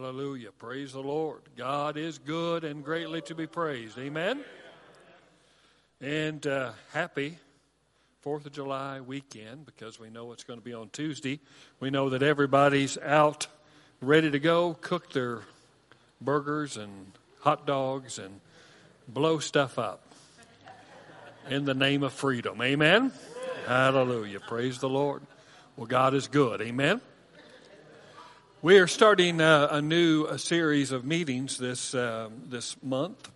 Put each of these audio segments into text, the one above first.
Hallelujah. Praise the Lord. God is good and greatly to be praised. Amen. And uh, happy Fourth of July weekend because we know it's going to be on Tuesday. We know that everybody's out ready to go, cook their burgers and hot dogs and blow stuff up in the name of freedom. Amen. Hallelujah. Praise the Lord. Well, God is good. Amen. We are starting uh, a new a series of meetings this uh, this month,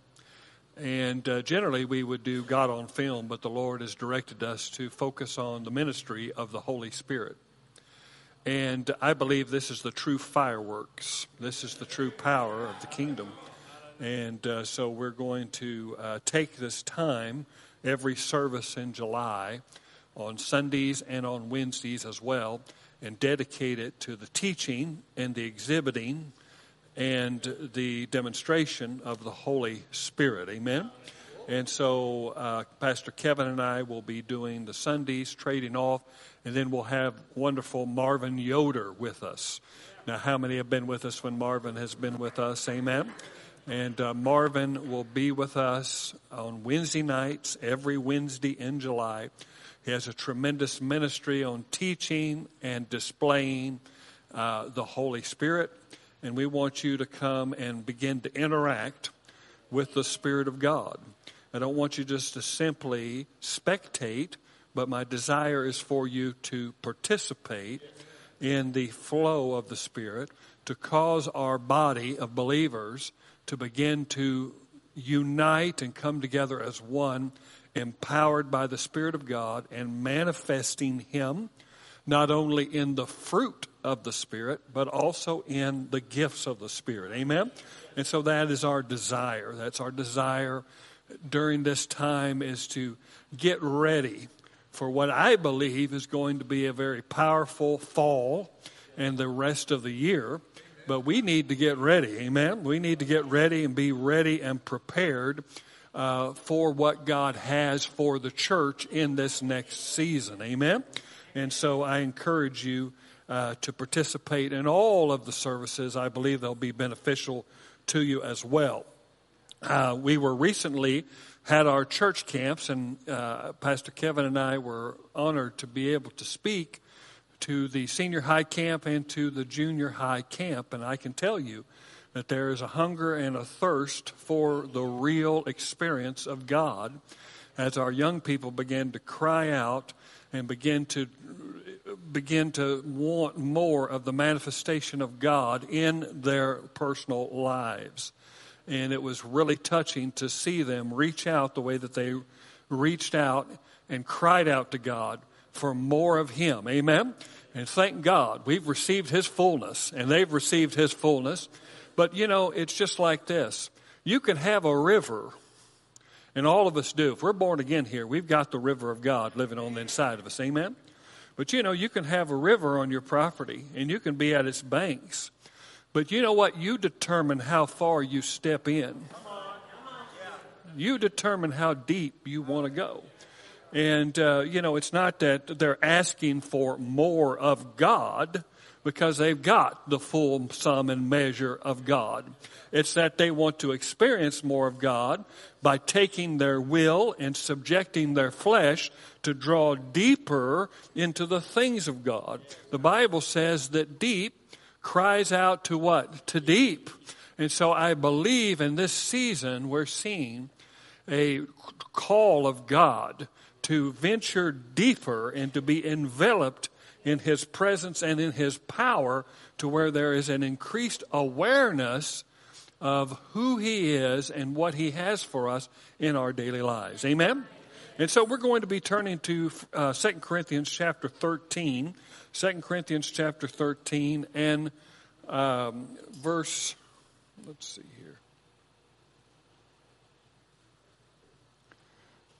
and uh, generally we would do God on film, but the Lord has directed us to focus on the ministry of the Holy Spirit. And I believe this is the true fireworks. This is the true power of the kingdom. And uh, so we're going to uh, take this time every service in July on Sundays and on Wednesdays as well and dedicate it to the teaching and the exhibiting and the demonstration of the Holy Spirit. Amen. And so, uh, Pastor Kevin and I will be doing the Sundays, trading off, and then we'll have wonderful Marvin Yoder with us. Now, how many have been with us when Marvin has been with us? Amen. And uh, Marvin will be with us on Wednesday nights, every Wednesday in July. He has a tremendous ministry on teaching and displaying uh, the Holy Spirit. And we want you to come and begin to interact with the Spirit of God. I don't want you just to simply spectate, but my desire is for you to participate in the flow of the Spirit to cause our body of believers to begin to unite and come together as one empowered by the Spirit of God and manifesting Him not only in the fruit of the Spirit, but also in the gifts of the Spirit. Amen? And so that is our desire. That's our desire during this time is to get ready for what I believe is going to be a very powerful fall and the rest of the year. But we need to get ready. Amen? We need to get ready and be ready and prepared uh, for what God has for the church in this next season. Amen? And so I encourage you uh, to participate in all of the services. I believe they'll be beneficial to you as well. Uh, we were recently had our church camps, and uh, Pastor Kevin and I were honored to be able to speak to the senior high camp and to the junior high camp. And I can tell you that there is a hunger and a thirst for the real experience of God as our young people begin to cry out and begin to begin to want more of the manifestation of God in their personal lives. And it was really touching to see them reach out the way that they reached out and cried out to God for more of Him. Amen? And thank God we've received His fullness, and they've received His fullness. But you know, it's just like this. You can have a river, and all of us do. If we're born again here, we've got the river of God living on the inside of us. Amen? But you know, you can have a river on your property, and you can be at its banks. But you know what? You determine how far you step in. You determine how deep you want to go. And, uh, you know, it's not that they're asking for more of God because they've got the full sum and measure of God. It's that they want to experience more of God by taking their will and subjecting their flesh to draw deeper into the things of God. The Bible says that deep cries out to what? To deep. And so I believe in this season we're seeing a call of God to venture deeper and to be enveloped in His presence and in His power to where there is an increased awareness of who He is and what He has for us in our daily lives. Amen? And so we're going to be turning to uh, 2 Corinthians chapter 13. 2 Corinthians chapter 13 and um, verse, let's see here.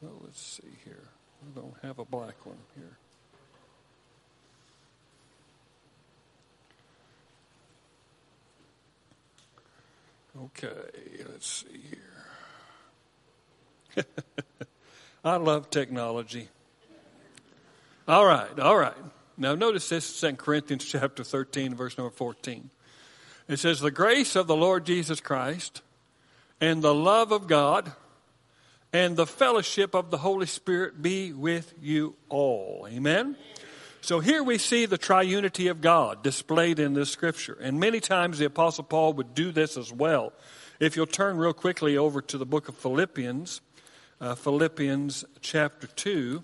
Well, let's see here. I don't have a black one here. Okay, let's see here. I love technology. All right, all right. Now notice this 2 Corinthians chapter 13, verse number 14. It says, The grace of the Lord Jesus Christ and the love of God and the fellowship of the Holy Spirit be with you all. Amen? So here we see the triunity of God displayed in this scripture. And many times the Apostle Paul would do this as well. If you'll turn real quickly over to the book of Philippians, uh, Philippians chapter 2,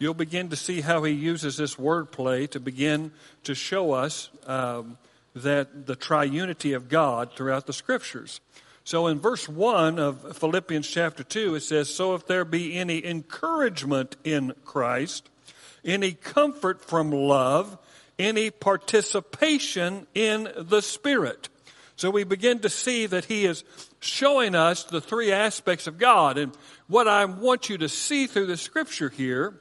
you'll begin to see how he uses this wordplay to begin to show us um, that the triunity of God throughout the scriptures. So in verse 1 of Philippians chapter 2, it says, So if there be any encouragement in Christ, any comfort from love, any participation in the Spirit. So we begin to see that he is showing us the three aspects of God. And what I want you to see through the scripture here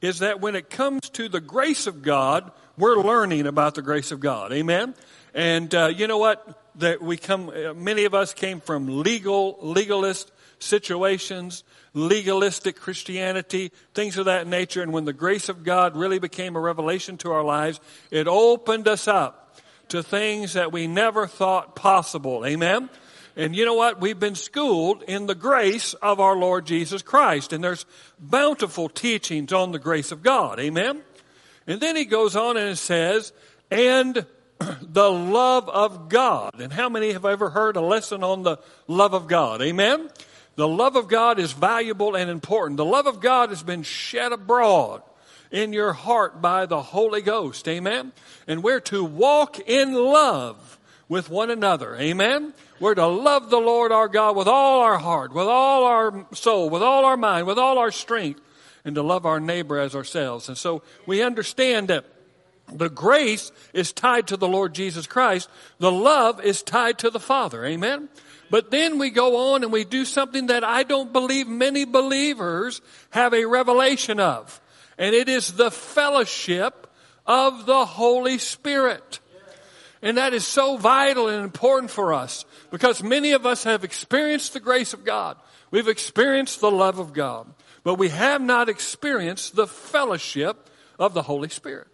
is that when it comes to the grace of God, we're learning about the grace of God. Amen? And uh, you know what? That we come, uh, many of us came from legal, legalist situations legalistic Christianity, things of that nature. And when the grace of God really became a revelation to our lives, it opened us up to things that we never thought possible. Amen? And you know what? We've been schooled in the grace of our Lord Jesus Christ. And there's bountiful teachings on the grace of God. Amen? And then he goes on and says, and the love of God. And how many have ever heard a lesson on the love of God? Amen? The love of God is valuable and important. The love of God has been shed abroad in your heart by the Holy Ghost. Amen. And we're to walk in love with one another. Amen. We're to love the Lord our God with all our heart, with all our soul, with all our mind, with all our strength, and to love our neighbor as ourselves. And so we understand that the grace is tied to the Lord Jesus Christ. The love is tied to the Father. Amen. But then we go on and we do something that I don't believe many believers have a revelation of. And it is the fellowship of the Holy Spirit. And that is so vital and important for us because many of us have experienced the grace of God. We've experienced the love of God, but we have not experienced the fellowship of the Holy Spirit.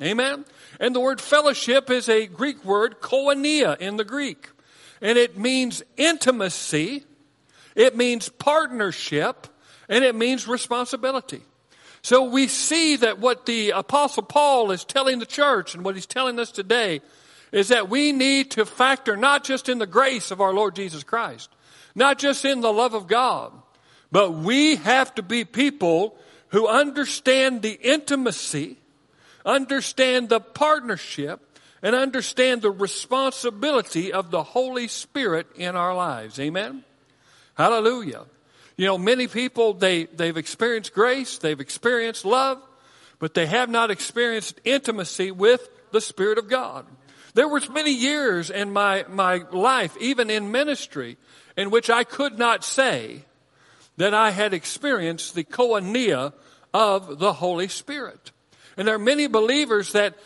Amen. And the word fellowship is a Greek word, koinonia in the Greek and it means intimacy, it means partnership, and it means responsibility. So we see that what the apostle Paul is telling the church and what he's telling us today is that we need to factor not just in the grace of our Lord Jesus Christ, not just in the love of God, but we have to be people who understand the intimacy, understand the partnership, and understand the responsibility of the Holy Spirit in our lives. Amen? Hallelujah. You know, many people, they, they've experienced grace, they've experienced love, but they have not experienced intimacy with the Spirit of God. There was many years in my, my life, even in ministry, in which I could not say that I had experienced the koinonia of the Holy Spirit. And there are many believers that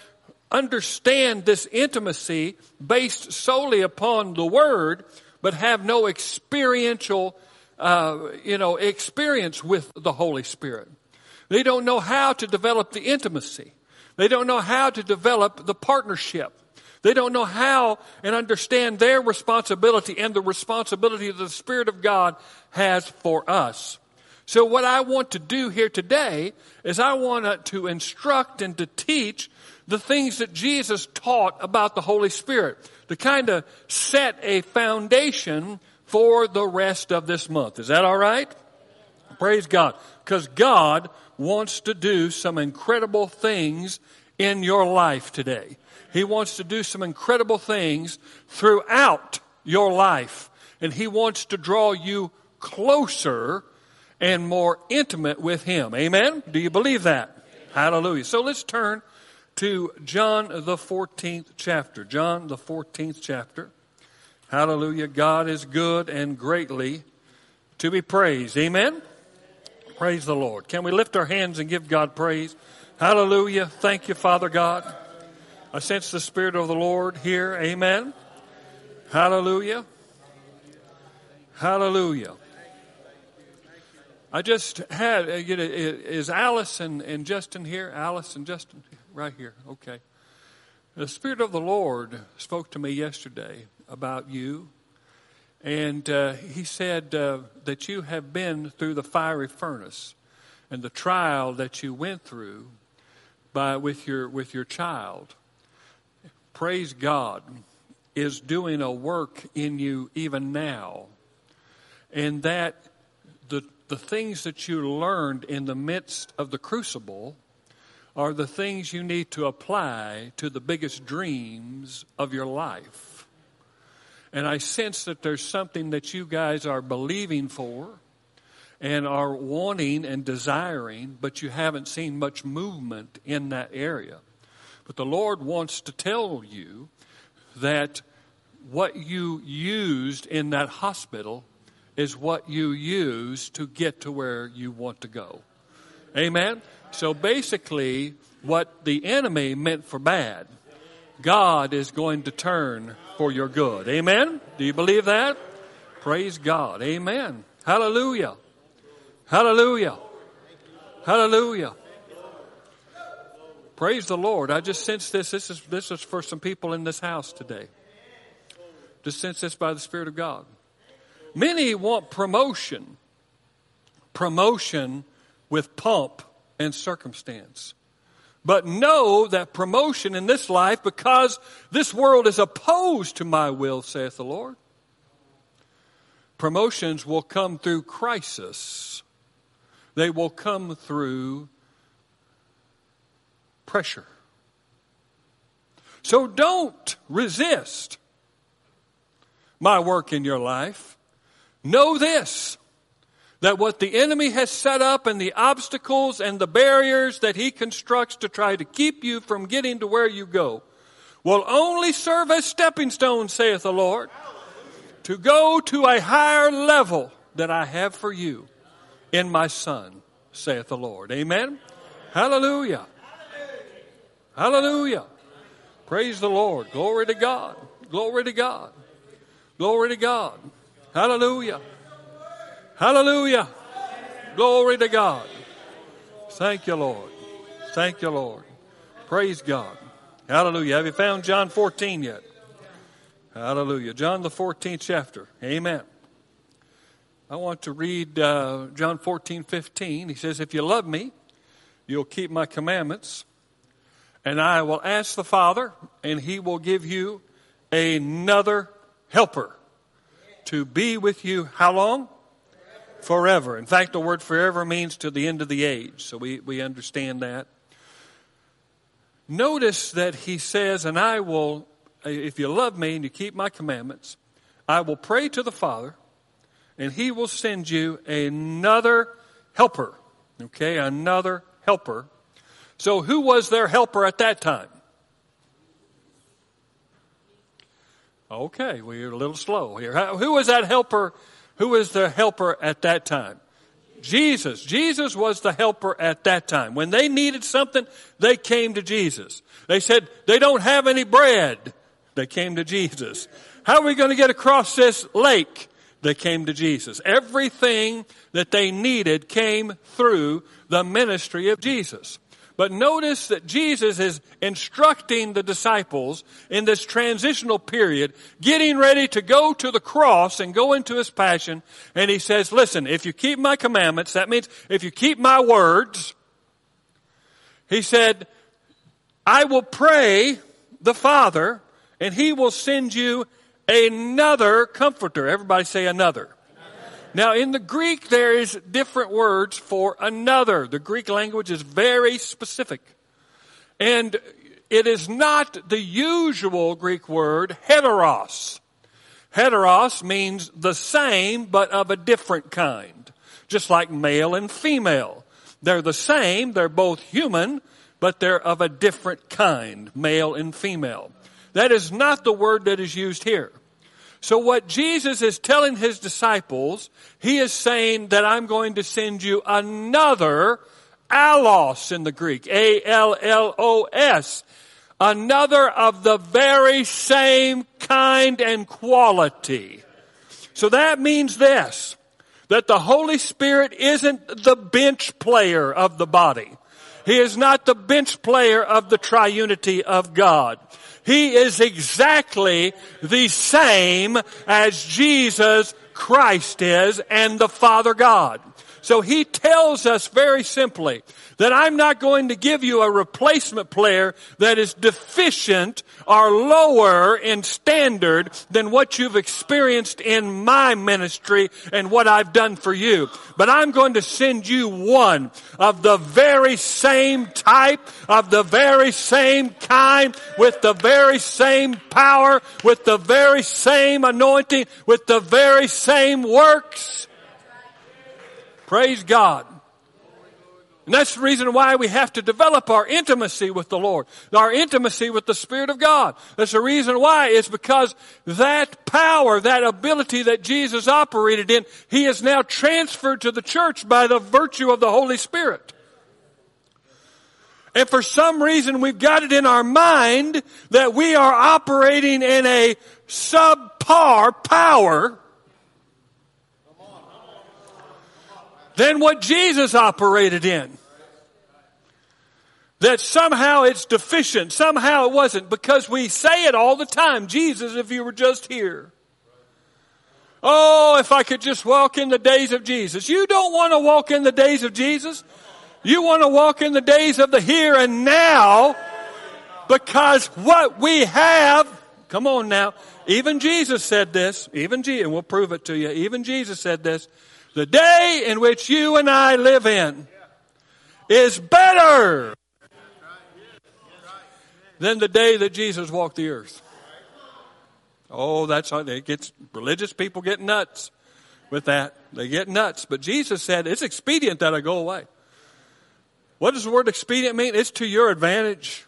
understand this intimacy based solely upon the Word, but have no experiential, uh, you know, experience with the Holy Spirit. They don't know how to develop the intimacy. They don't know how to develop the partnership. They don't know how and understand their responsibility and the responsibility that the Spirit of God has for us. So what I want to do here today is I want to instruct and to teach the things that Jesus taught about the Holy Spirit to kind of set a foundation for the rest of this month. Is that all right? Praise God. Because God wants to do some incredible things in your life today. He wants to do some incredible things throughout your life. And He wants to draw you closer and more intimate with Him. Amen? Do you believe that? Hallelujah. So let's turn to John the 14th chapter. John the 14th chapter. Hallelujah. God is good and greatly to be praised. Amen. Praise the Lord. Can we lift our hands and give God praise? Hallelujah. Thank you, Father God. I sense the Spirit of the Lord here. Amen. Hallelujah. Hallelujah. I just had, uh, you know, is Alice and, and Justin here? Alice and Justin right here. Okay. The Spirit of the Lord spoke to me yesterday about you, and uh, He said uh, that you have been through the fiery furnace and the trial that you went through by with your with your child. Praise God is doing a work in you even now, and that the the things that you learned in the midst of the crucible are the things you need to apply to the biggest dreams of your life. And I sense that there's something that you guys are believing for and are wanting and desiring, but you haven't seen much movement in that area. But the Lord wants to tell you that what you used in that hospital is what you use to get to where you want to go. Amen? So basically, what the enemy meant for bad, God is going to turn for your good. Amen? Do you believe that? Praise God. Amen. Hallelujah. Hallelujah. Hallelujah. Praise the Lord. I just sense this. This is, this is for some people in this house today. Just sense this by the Spirit of God. Many want promotion. Promotion with pomp and circumstance. But know that promotion in this life, because this world is opposed to my will, saith the Lord, promotions will come through crisis. They will come through pressure. So don't resist my work in your life. Know this that what the enemy has set up and the obstacles and the barriers that he constructs to try to keep you from getting to where you go will only serve as stepping stones, saith the Lord, to go to a higher level that I have for you in my Son, saith the Lord. Amen? Hallelujah. Hallelujah. Praise the Lord. Glory to God. Glory to God. Glory to God. Hallelujah. Hallelujah. Glory to God. Thank you, Lord. Thank you, Lord. Praise God. Hallelujah. Have you found John 14 yet? Hallelujah. John the 14th chapter. Amen. I want to read uh, John 14, 15. He says, If you love me, you'll keep my commandments, and I will ask the Father, and he will give you another helper to be with you how long? Forever. In fact, the word forever means to the end of the age, so we, we understand that. Notice that he says, And I will, uh, if you love me and you keep my commandments, I will pray to the Father, and he will send you another helper. Okay, another helper. So, who was their helper at that time? Okay, we're a little slow here. Who was that helper who was the helper at that time? Jesus. Jesus was the helper at that time. When they needed something, they came to Jesus. They said, they don't have any bread. They came to Jesus. How are we going to get across this lake? They came to Jesus. Everything that they needed came through the ministry of Jesus. But notice that Jesus is instructing the disciples in this transitional period, getting ready to go to the cross and go into his passion. And he says, listen, if you keep my commandments, that means if you keep my words, he said, I will pray the Father and he will send you another comforter. Everybody say another. Now, in the Greek, there is different words for another. The Greek language is very specific. And it is not the usual Greek word, heteros. Heteros means the same, but of a different kind. Just like male and female. They're the same, they're both human, but they're of a different kind, male and female. That is not the word that is used here. So what Jesus is telling his disciples, he is saying that I'm going to send you another allos in the Greek, A-L-L-O-S, another of the very same kind and quality. So that means this, that the Holy Spirit isn't the bench player of the body. He is not the bench player of the triunity of God. He is exactly the same as Jesus Christ is and the Father God. So he tells us very simply that I'm not going to give you a replacement player that is deficient or lower in standard than what you've experienced in my ministry and what I've done for you. But I'm going to send you one of the very same type, of the very same kind, with the very same power, with the very same anointing, with the very same works. Praise God. And that's the reason why we have to develop our intimacy with the Lord, our intimacy with the Spirit of God. That's the reason why. It's because that power, that ability that Jesus operated in, He is now transferred to the church by the virtue of the Holy Spirit. And for some reason we've got it in our mind that we are operating in a subpar power than what Jesus operated in that somehow it's deficient, somehow it wasn't, because we say it all the time. Jesus, if you were just here. Oh, if I could just walk in the days of Jesus. You don't want to walk in the days of Jesus. You want to walk in the days of the here and now because what we have, come on now, even Jesus said this, even Jesus, and we'll prove it to you, even Jesus said this, the day in which you and I live in is better than the day that Jesus walked the earth. Oh, that's how it gets religious people get nuts with that. They get nuts. But Jesus said, it's expedient that I go away. What does the word expedient mean? It's to your advantage.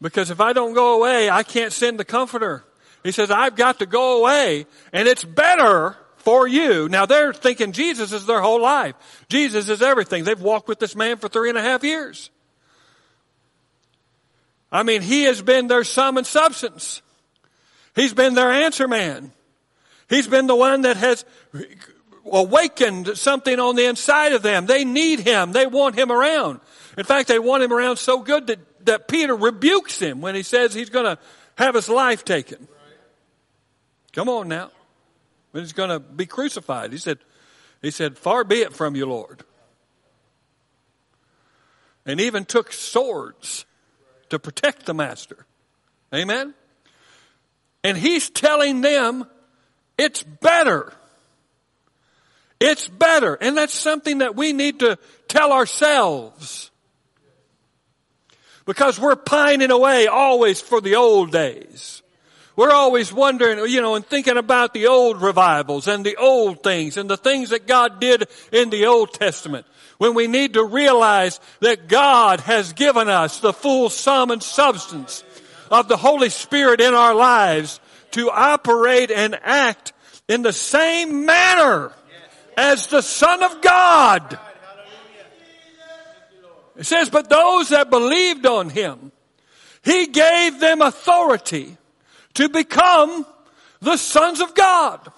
Because if I don't go away, I can't send the comforter. He says, I've got to go away and it's better for you. Now they're thinking Jesus is their whole life. Jesus is everything. They've walked with this man for three and a half years. I mean, he has been their sum and substance. He's been their answer man. He's been the one that has awakened something on the inside of them. They need him. They want him around. In fact, they want him around so good that, that Peter rebukes him when he says he's going to have his life taken. Come on now. When he's going to be crucified. He said, he said, far be it from you, Lord. And even took swords to protect the master. Amen? And he's telling them it's better. It's better. And that's something that we need to tell ourselves. Because we're pining away always for the old days. We're always wondering, you know, and thinking about the old revivals and the old things and the things that God did in the Old Testament when we need to realize that God has given us the full sum and substance of the Holy Spirit in our lives to operate and act in the same manner as the Son of God. It says, but those that believed on Him, He gave them authority to become the sons of God.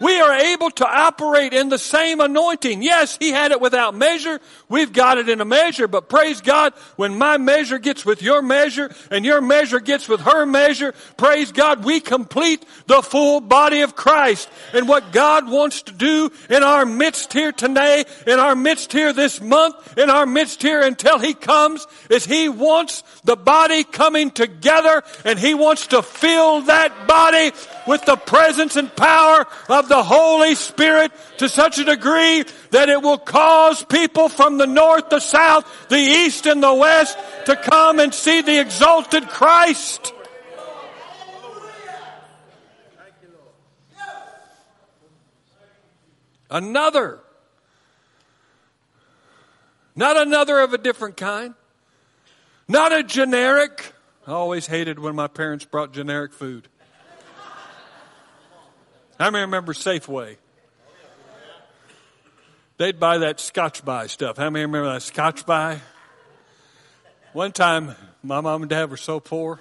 We are able to operate in the same anointing. Yes, He had it without measure. We've got it in a measure, but praise God, when my measure gets with your measure and your measure gets with her measure, praise God, we complete the full body of Christ. And what God wants to do in our midst here today, in our midst here this month, in our midst here until He comes, is He wants the body coming together and He wants to fill that body with the presence and power of the Holy Spirit to such a degree that it will cause people from the north, the south, the east, and the west to come and see the exalted Christ. Another. Not another of a different kind. Not a generic. I always hated when my parents brought generic food. I remember Safeway? They'd buy that Scotch Buy stuff. How many remember that Scotch Buy? One time, my mom and dad were so poor,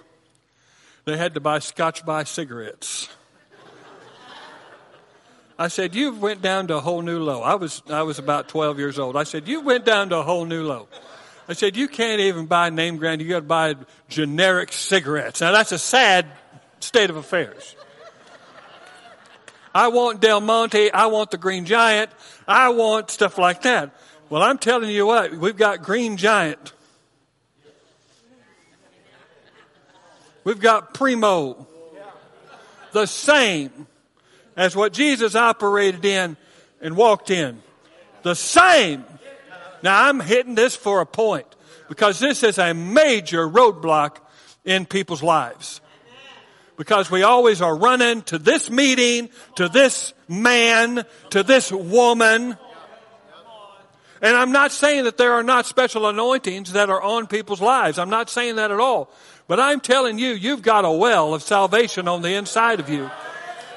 they had to buy Scotch Buy cigarettes. I said, "You went down to a whole new low." I was I was about 12 years old. I said, "You went down to a whole new low." I said, you can't even buy name brand. You got to buy generic cigarettes. Now that's a sad state of affairs. I want Del Monte. I want the Green Giant. I want stuff like that. Well, I'm telling you what, we've got Green Giant. We've got Primo. The same as what Jesus operated in and walked in. The same. Now I'm hitting this for a point because this is a major roadblock in people's lives. Because we always are running to this meeting, to this man, to this woman. And I'm not saying that there are not special anointings that are on people's lives. I'm not saying that at all. But I'm telling you, you've got a well of salvation on the inside of you.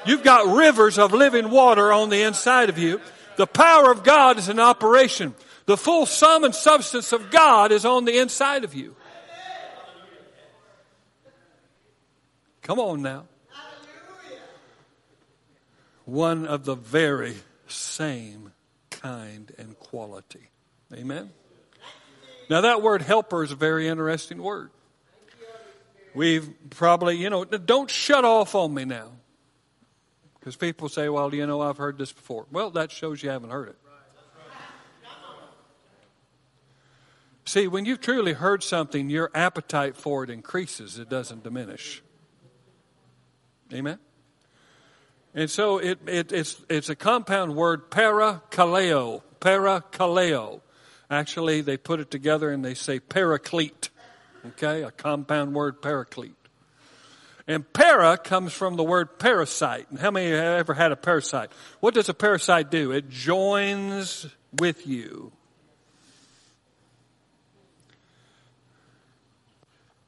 You've got rivers of living water on the inside of you. The power of God is in operation. The full sum and substance of God is on the inside of you. Come on now. One of the very same kind and quality. Amen? Now, that word helper is a very interesting word. We've probably, you know, don't shut off on me now. Because people say, well, you know, I've heard this before. Well, that shows you haven't heard it. See, when you've truly heard something, your appetite for it increases, it doesn't diminish. Amen? And so it, it, it's, it's a compound word, parakaleo. Parakaleo. Actually, they put it together and they say paraclete. Okay, a compound word, paraclete. And para comes from the word parasite. And How many of you have ever had a parasite? What does a parasite do? It joins with you.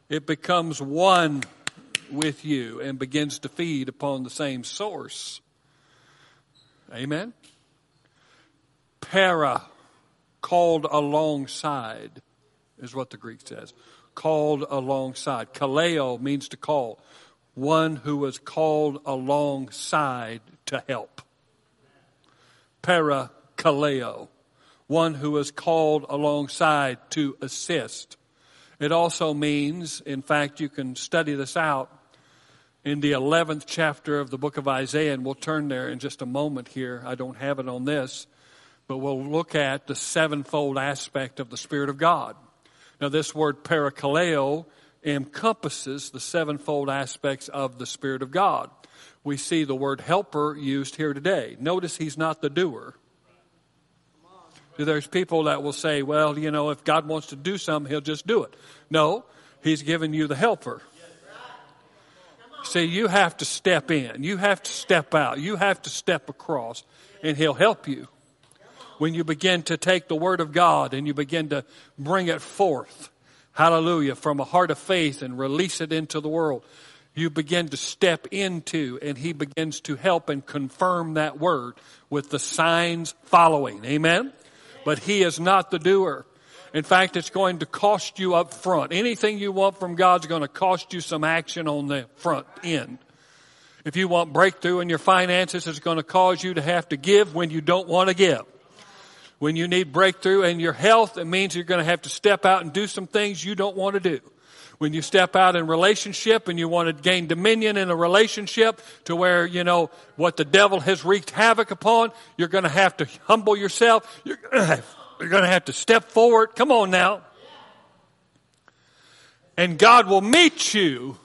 It becomes one with you and begins to feed upon the same source. Amen? Para, called alongside, is what the Greek says called alongside. Kaleo means to call. One who was called alongside to help. Para kaleo. One who was called alongside to assist. It also means, in fact, you can study this out in the 11th chapter of the book of Isaiah, and we'll turn there in just a moment here. I don't have it on this, but we'll look at the sevenfold aspect of the Spirit of God. Now, this word parakaleo encompasses the sevenfold aspects of the Spirit of God. We see the word helper used here today. Notice he's not the doer. There's people that will say, well, you know, if God wants to do something, he'll just do it. No, he's given you the helper. See, you have to step in. You have to step out. You have to step across, and he'll help you when you begin to take the Word of God and you begin to bring it forth, hallelujah, from a heart of faith and release it into the world, you begin to step into and He begins to help and confirm that Word with the signs following. Amen? But He is not the doer. In fact, it's going to cost you up front. Anything you want from God's going to cost you some action on the front end. If you want breakthrough in your finances, it's going to cause you to have to give when you don't want to give. When you need breakthrough in your health, it means you're going to have to step out and do some things you don't want to do. When you step out in relationship and you want to gain dominion in a relationship to where, you know, what the devil has wreaked havoc upon, you're going to have to humble yourself. You're going to have, you're going to, have to step forward. Come on now. And God will meet you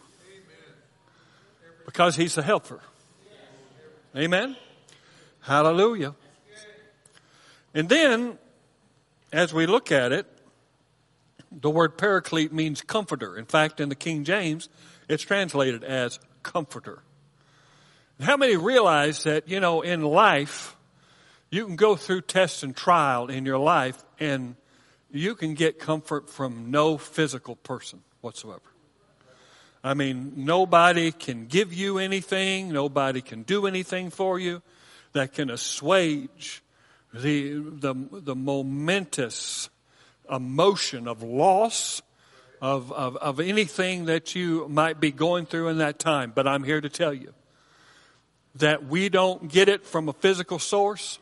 because He's the helper. Amen. Hallelujah. And then, as we look at it, the word paraclete means comforter. In fact, in the King James, it's translated as comforter. How many realize that, you know, in life, you can go through tests and trial in your life and you can get comfort from no physical person whatsoever. I mean, nobody can give you anything, nobody can do anything for you that can assuage the, the, the momentous emotion of loss, of, of, of anything that you might be going through in that time. But I'm here to tell you that we don't get it from a physical source,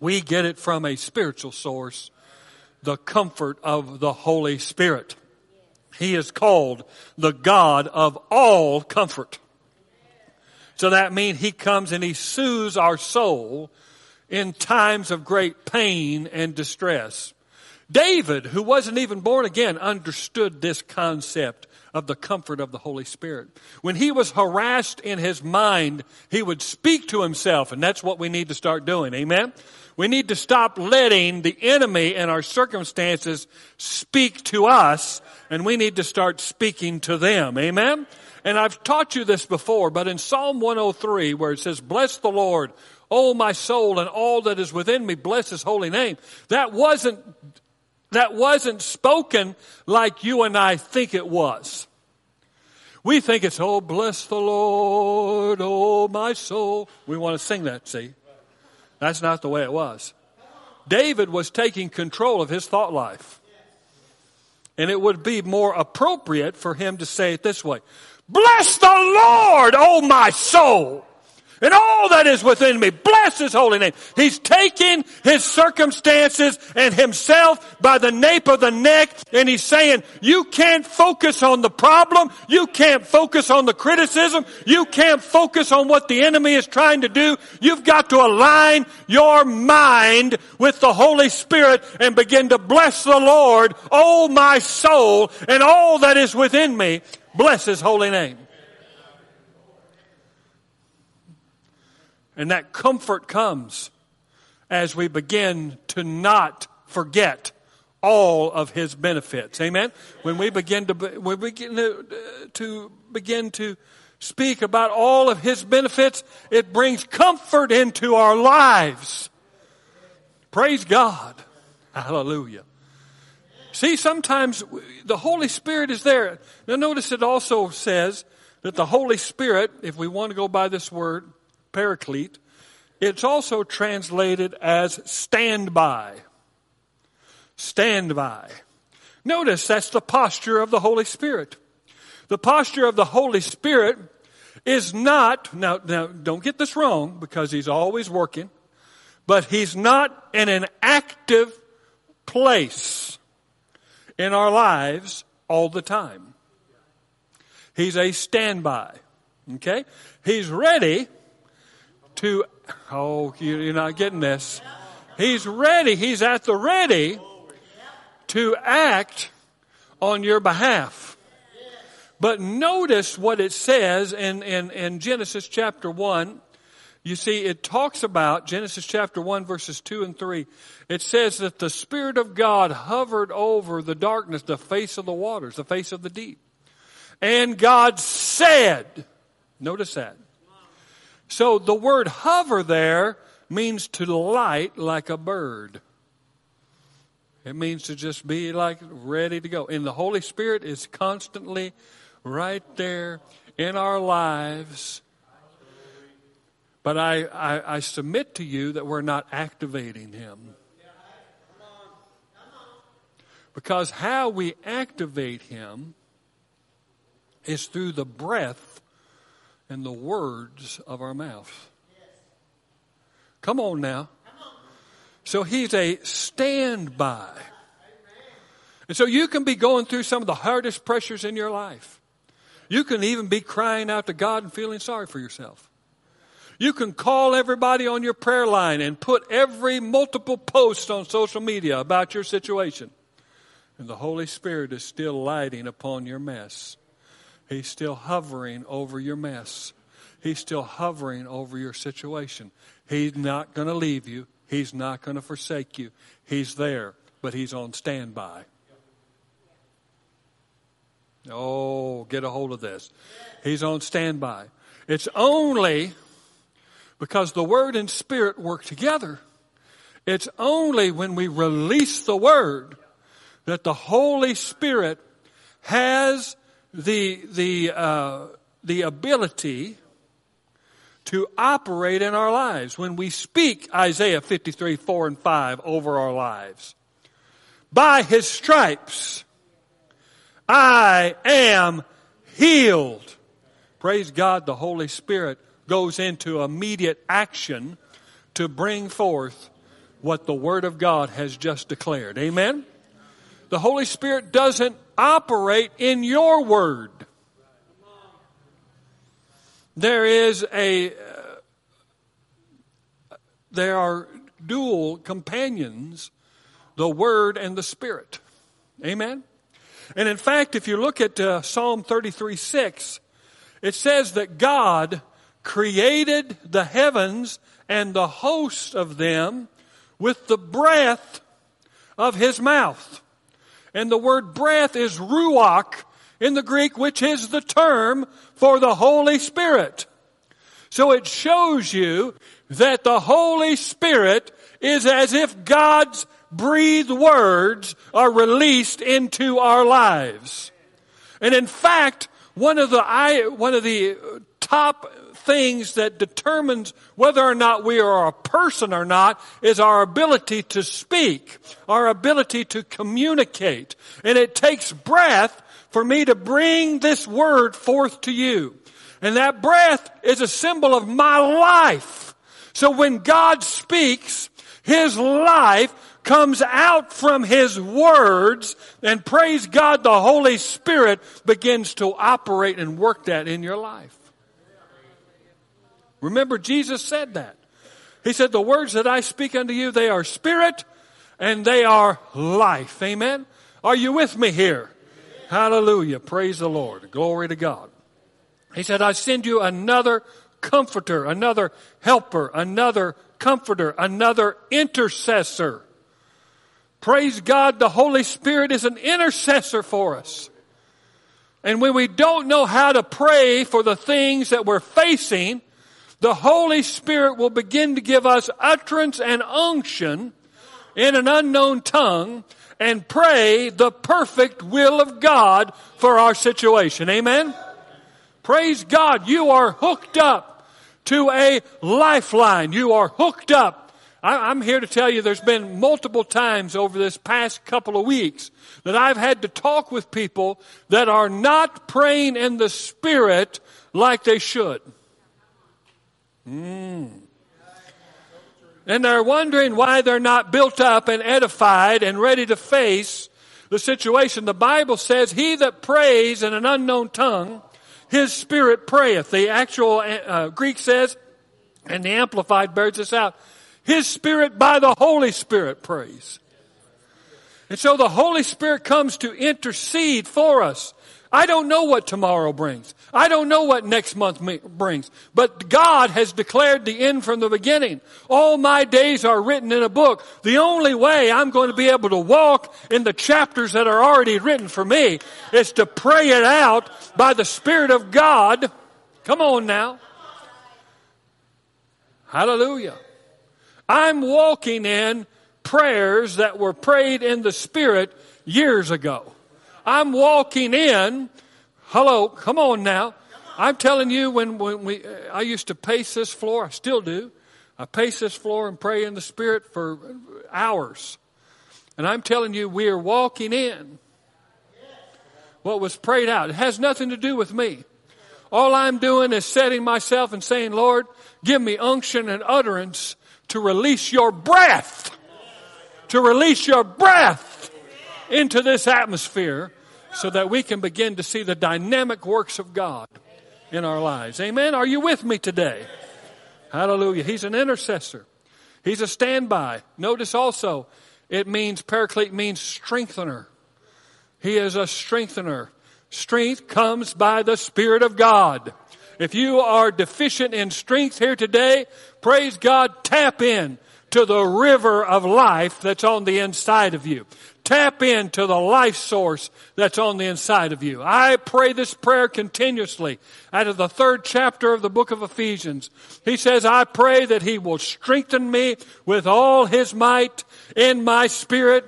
we get it from a spiritual source. the comfort of the Holy Spirit. He is called the God of all comfort. So that means he comes and he soothes our soul in times of great pain and distress. David, who wasn't even born again, understood this concept of the comfort of the Holy Spirit. When he was harassed in his mind, he would speak to himself, and that's what we need to start doing. Amen? We need to stop letting the enemy and our circumstances speak to us, and we need to start speaking to them. Amen? And I've taught you this before, but in Psalm 103, where it says, Bless the Lord, O my soul, and all that is within me, bless his holy name. That wasn't, that wasn't spoken like you and I think it was. We think it's, oh, bless the Lord, oh, my soul. We want to sing that, see? That's not the way it was. David was taking control of his thought life. And it would be more appropriate for him to say it this way Bless the Lord, oh my soul and all that is within me. Bless his holy name. He's taking his circumstances and himself by the nape of the neck and he's saying, you can't focus on the problem. You can't focus on the criticism. You can't focus on what the enemy is trying to do. You've got to align your mind with the Holy Spirit and begin to bless the Lord, oh my soul, and all that is within me. Bless his holy name. And that comfort comes as we begin to not forget all of his benefits. Amen. When we begin to we begin to, to begin to speak about all of his benefits, it brings comfort into our lives. Praise God. Hallelujah. See, sometimes the Holy Spirit is there. Now notice it also says that the Holy Spirit, if we want to go by this word, paraclete. It's also translated as stand by. Stand by. Notice that's the posture of the Holy Spirit. The posture of the Holy Spirit is not, now, now don't get this wrong because he's always working, but he's not in an active place in our lives all the time. He's a standby. Okay? He's ready to, oh, you're not getting this. He's ready. He's at the ready to act on your behalf. But notice what it says in, in, in Genesis chapter 1. You see, it talks about Genesis chapter 1 verses 2 and 3. It says that the Spirit of God hovered over the darkness, the face of the waters, the face of the deep. And God said, notice that, so the word hover there means to light like a bird. It means to just be like ready to go. And the Holy Spirit is constantly right there in our lives. But I, I, I submit to you that we're not activating Him. Because how we activate Him is through the breath and the words of our mouth. Come on now. So he's a standby. And so you can be going through some of the hardest pressures in your life. You can even be crying out to God and feeling sorry for yourself. You can call everybody on your prayer line and put every multiple post on social media about your situation. And the Holy Spirit is still lighting upon your mess. He's still hovering over your mess. He's still hovering over your situation. He's not going to leave you. He's not going to forsake you. He's there, but he's on standby. Oh, get a hold of this. He's on standby. It's only because the Word and Spirit work together. It's only when we release the Word that the Holy Spirit has the, the, uh, the ability to operate in our lives when we speak Isaiah 53, 4 and 5 over our lives. By his stripes, I am healed. Praise God, the Holy Spirit goes into immediate action to bring forth what the Word of God has just declared. Amen? The Holy Spirit doesn't operate in your Word. There is a, uh, there are dual companions, the Word and the Spirit. Amen? And in fact, if you look at uh, Psalm 33 6, it says that God created the heavens and the host of them with the breath of his mouth. And the word breath is ruach in the Greek, which is the term for the Holy Spirit. So it shows you that the Holy Spirit is as if God's breathed words are released into our lives. And in fact, one of the, one of the top things that determines whether or not we are a person or not is our ability to speak, our ability to communicate. And it takes breath for me to bring this word forth to you. And that breath is a symbol of my life. So when God speaks, His life comes out from His words and praise God, the Holy Spirit begins to operate and work that in your life. Remember, Jesus said that. He said, The words that I speak unto you, they are spirit and they are life. Amen? Are you with me here? Hallelujah. Praise the Lord. Glory to God. He said, I send you another comforter, another helper, another comforter, another intercessor. Praise God, the Holy Spirit is an intercessor for us. And when we don't know how to pray for the things that we're facing, the Holy Spirit will begin to give us utterance and unction in an unknown tongue and pray the perfect will of God for our situation. Amen? Praise God. You are hooked up to a lifeline. You are hooked up I'm here to tell you there's been multiple times over this past couple of weeks that I've had to talk with people that are not praying in the Spirit like they should. Mm. And they're wondering why they're not built up and edified and ready to face the situation. The Bible says, He that prays in an unknown tongue, his spirit prayeth. The actual uh, Greek says, and the Amplified bears this out, his Spirit by the Holy Spirit prays. And so the Holy Spirit comes to intercede for us. I don't know what tomorrow brings. I don't know what next month brings. But God has declared the end from the beginning. All my days are written in a book. The only way I'm going to be able to walk in the chapters that are already written for me is to pray it out by the Spirit of God. Come on now. Hallelujah. I'm walking in prayers that were prayed in the Spirit years ago. I'm walking in, hello, come on now. I'm telling you, when, when we, I used to pace this floor, I still do. I pace this floor and pray in the Spirit for hours. And I'm telling you, we are walking in what was prayed out. It has nothing to do with me. All I'm doing is setting myself and saying, Lord, give me unction and utterance to release your breath, to release your breath into this atmosphere so that we can begin to see the dynamic works of God in our lives. Amen. Are you with me today? Hallelujah. He's an intercessor. He's a standby. Notice also, it means, paraclete means strengthener. He is a strengthener. Strength comes by the Spirit of God. If you are deficient in strength here today, praise God, tap in to the river of life that's on the inside of you. Tap into the life source that's on the inside of you. I pray this prayer continuously out of the third chapter of the book of Ephesians. He says, I pray that he will strengthen me with all his might in my spirit,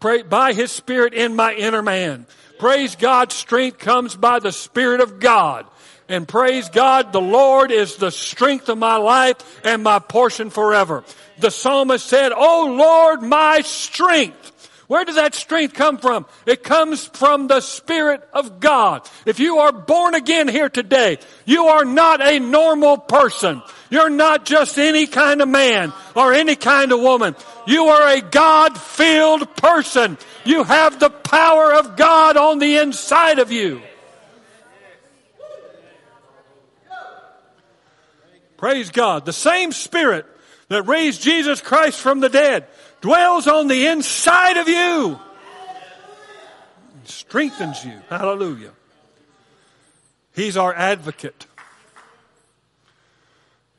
pray, by his spirit in my inner man. Praise God, strength comes by the Spirit of God. And praise God, the Lord is the strength of my life and my portion forever. The psalmist said, Oh Lord, my strength Where does that strength come from? It comes from the Spirit of God. If you are born again here today, you are not a normal person. You're not just any kind of man or any kind of woman. You are a God-filled person. You have the power of God on the inside of you. Praise God. The same Spirit that raised Jesus Christ from the dead dwells on the inside of you. Strengthens you. Hallelujah. He's our advocate.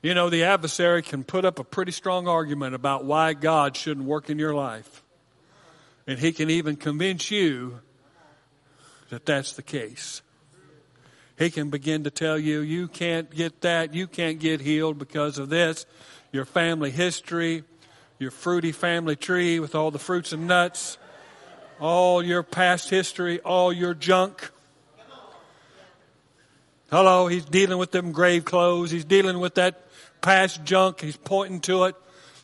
You know, the adversary can put up a pretty strong argument about why God shouldn't work in your life. And he can even convince you that that's the case. He can begin to tell you, you can't get that, you can't get healed because of this, your family history, your fruity family tree with all the fruits and nuts, all your past history, all your junk. Hello, he's dealing with them grave clothes. He's dealing with that past junk. He's pointing to it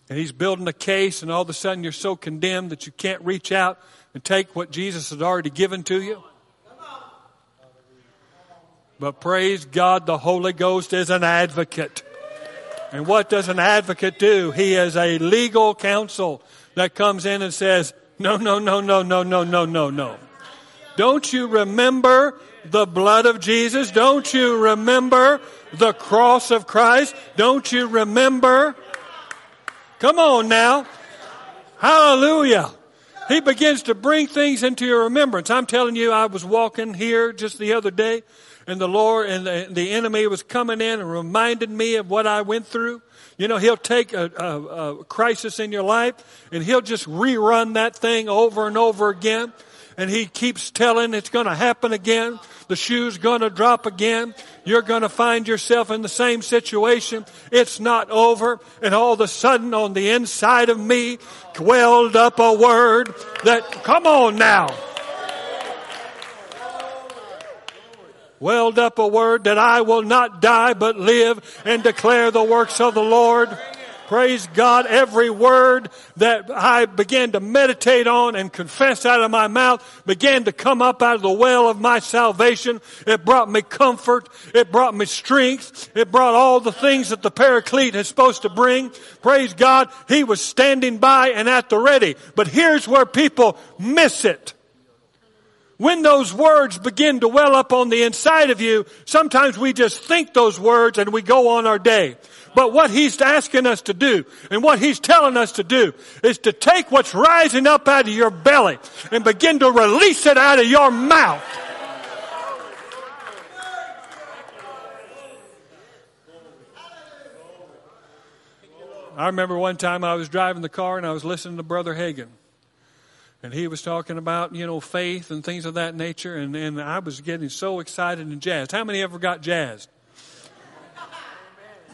and he's building a case and all of a sudden you're so condemned that you can't reach out and take what Jesus has already given to you. But praise God, the Holy Ghost is an advocate. And what does an advocate do? He is a legal counsel that comes in and says, no, no, no, no, no, no, no, no, no. Don't you remember the blood of Jesus? Don't you remember the cross of Christ? Don't you remember? Come on now. Hallelujah. He begins to bring things into your remembrance. I'm telling you, I was walking here just the other day and the Lord and the, the enemy was coming in and reminded me of what I went through. You know, he'll take a, a, a crisis in your life and he'll just rerun that thing over and over again. And he keeps telling it's going to happen again. The shoe's going to drop again. You're going to find yourself in the same situation. It's not over. And all of a sudden on the inside of me welled up a word that, come on now. Welled up a word that I will not die but live and declare the works of the Lord. Praise God. Every word that I began to meditate on and confess out of my mouth began to come up out of the well of my salvation. It brought me comfort. It brought me strength. It brought all the things that the paraclete is supposed to bring. Praise God. He was standing by and at the ready. But here's where people miss it. When those words begin to well up on the inside of you, sometimes we just think those words and we go on our day. But what he's asking us to do and what he's telling us to do is to take what's rising up out of your belly and begin to release it out of your mouth. I remember one time I was driving the car and I was listening to Brother Hagin. And he was talking about, you know, faith and things of that nature. And, and I was getting so excited and jazzed. How many ever got jazzed?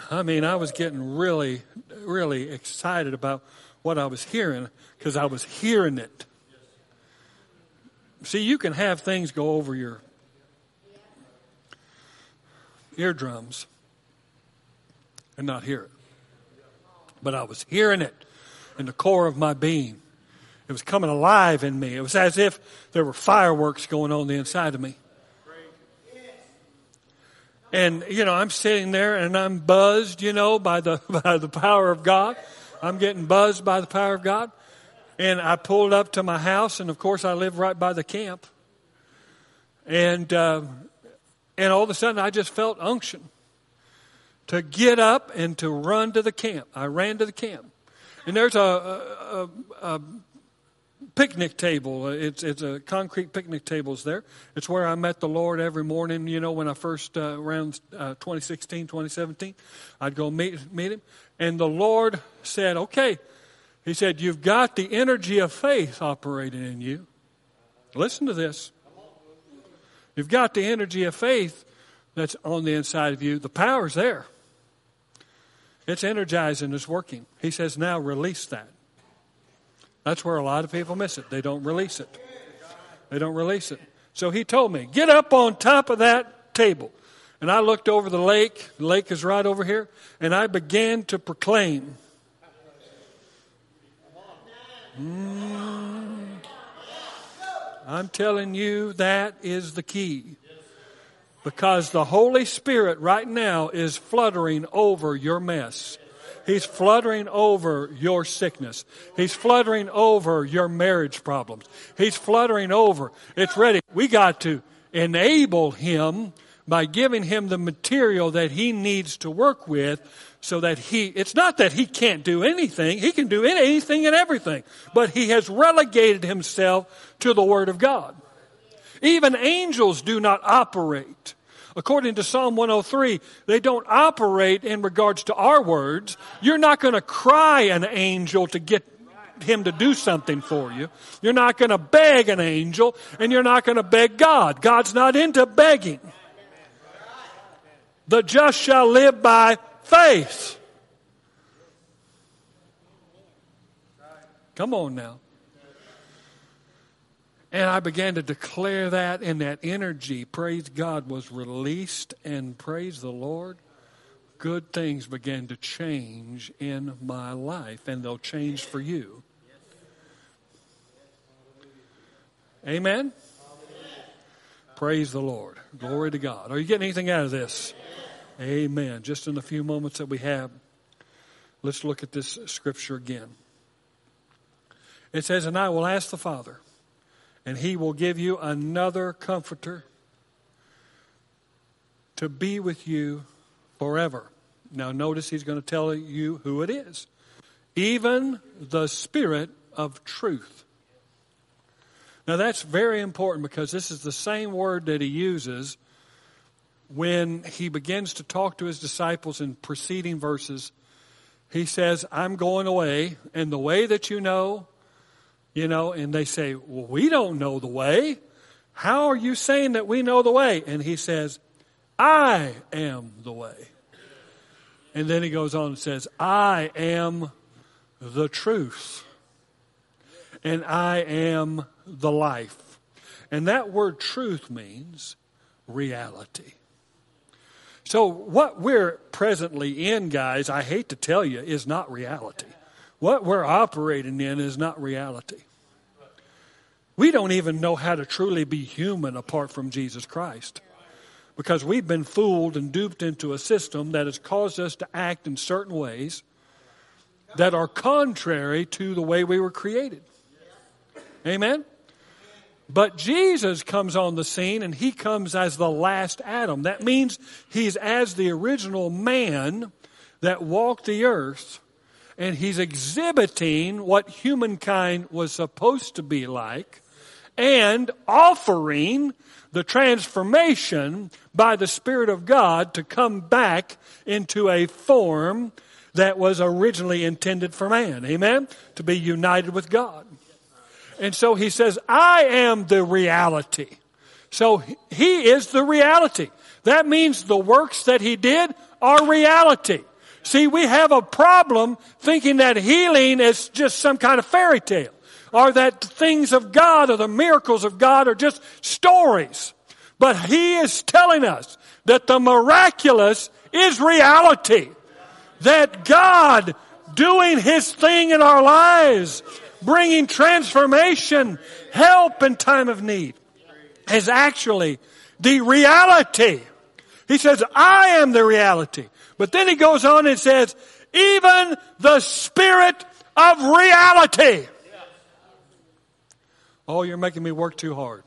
I mean, I was getting really, really excited about what I was hearing because I was hearing it. See, you can have things go over your eardrums and not hear it. But I was hearing it in the core of my being. It was coming alive in me. It was as if there were fireworks going on the inside of me. And, you know, I'm sitting there and I'm buzzed, you know, by the, by the power of God. I'm getting buzzed by the power of God. And I pulled up to my house and of course I live right by the camp. And, uh, and all of a sudden I just felt unction to get up and to run to the camp. I ran to the camp. And there's a, a, a, a picnic table. It's it's a concrete picnic tables there. It's where I met the Lord every morning. You know, when I first uh, around uh, 2016, 2017, I'd go meet meet him, and the Lord said, "Okay," He said, "You've got the energy of faith operating in you. Listen to this. You've got the energy of faith that's on the inside of you. The power's there." It's energizing, it's working. He says, now release that. That's where a lot of people miss it. They don't release it. They don't release it. So he told me, get up on top of that table. And I looked over the lake. The lake is right over here. And I began to proclaim. Mm, I'm telling you, that is the key. Because the Holy Spirit right now is fluttering over your mess. He's fluttering over your sickness. He's fluttering over your marriage problems. He's fluttering over. It's ready. We got to enable him by giving him the material that he needs to work with so that he, it's not that he can't do anything. He can do anything and everything. But he has relegated himself to the Word of God. Even angels do not operate. According to Psalm 103, they don't operate in regards to our words. You're not going to cry an angel to get him to do something for you. You're not going to beg an angel and you're not going to beg God. God's not into begging. The just shall live by faith. Come on now. And I began to declare that, and that energy, praise God, was released, and praise the Lord, good things began to change in my life, and they'll change for you. Amen? Praise the Lord. Glory to God. Are you getting anything out of this? Amen. Just in the few moments that we have, let's look at this scripture again. It says, And I will ask the Father and he will give you another comforter to be with you forever. Now, notice he's going to tell you who it is. Even the Spirit of truth. Now, that's very important because this is the same word that he uses when he begins to talk to his disciples in preceding verses. He says, I'm going away, and the way that you know you know, and they say, Well, we don't know the way. How are you saying that we know the way? And he says, I am the way. And then he goes on and says, I am the truth. And I am the life. And that word truth means reality. So, what we're presently in, guys, I hate to tell you, is not reality. What we're operating in is not reality. We don't even know how to truly be human apart from Jesus Christ. Because we've been fooled and duped into a system that has caused us to act in certain ways that are contrary to the way we were created. Amen? But Jesus comes on the scene and he comes as the last Adam. That means he's as the original man that walked the earth and he's exhibiting what humankind was supposed to be like and offering the transformation by the Spirit of God to come back into a form that was originally intended for man. Amen? To be united with God. And so he says, I am the reality. So he is the reality. That means the works that he did are reality. See, we have a problem thinking that healing is just some kind of fairy tale or that things of God or the miracles of God are just stories. But He is telling us that the miraculous is reality. That God doing His thing in our lives, bringing transformation, help in time of need, is actually the reality. He says, I am the reality. But then he goes on and says, even the spirit of reality. Oh, you're making me work too hard.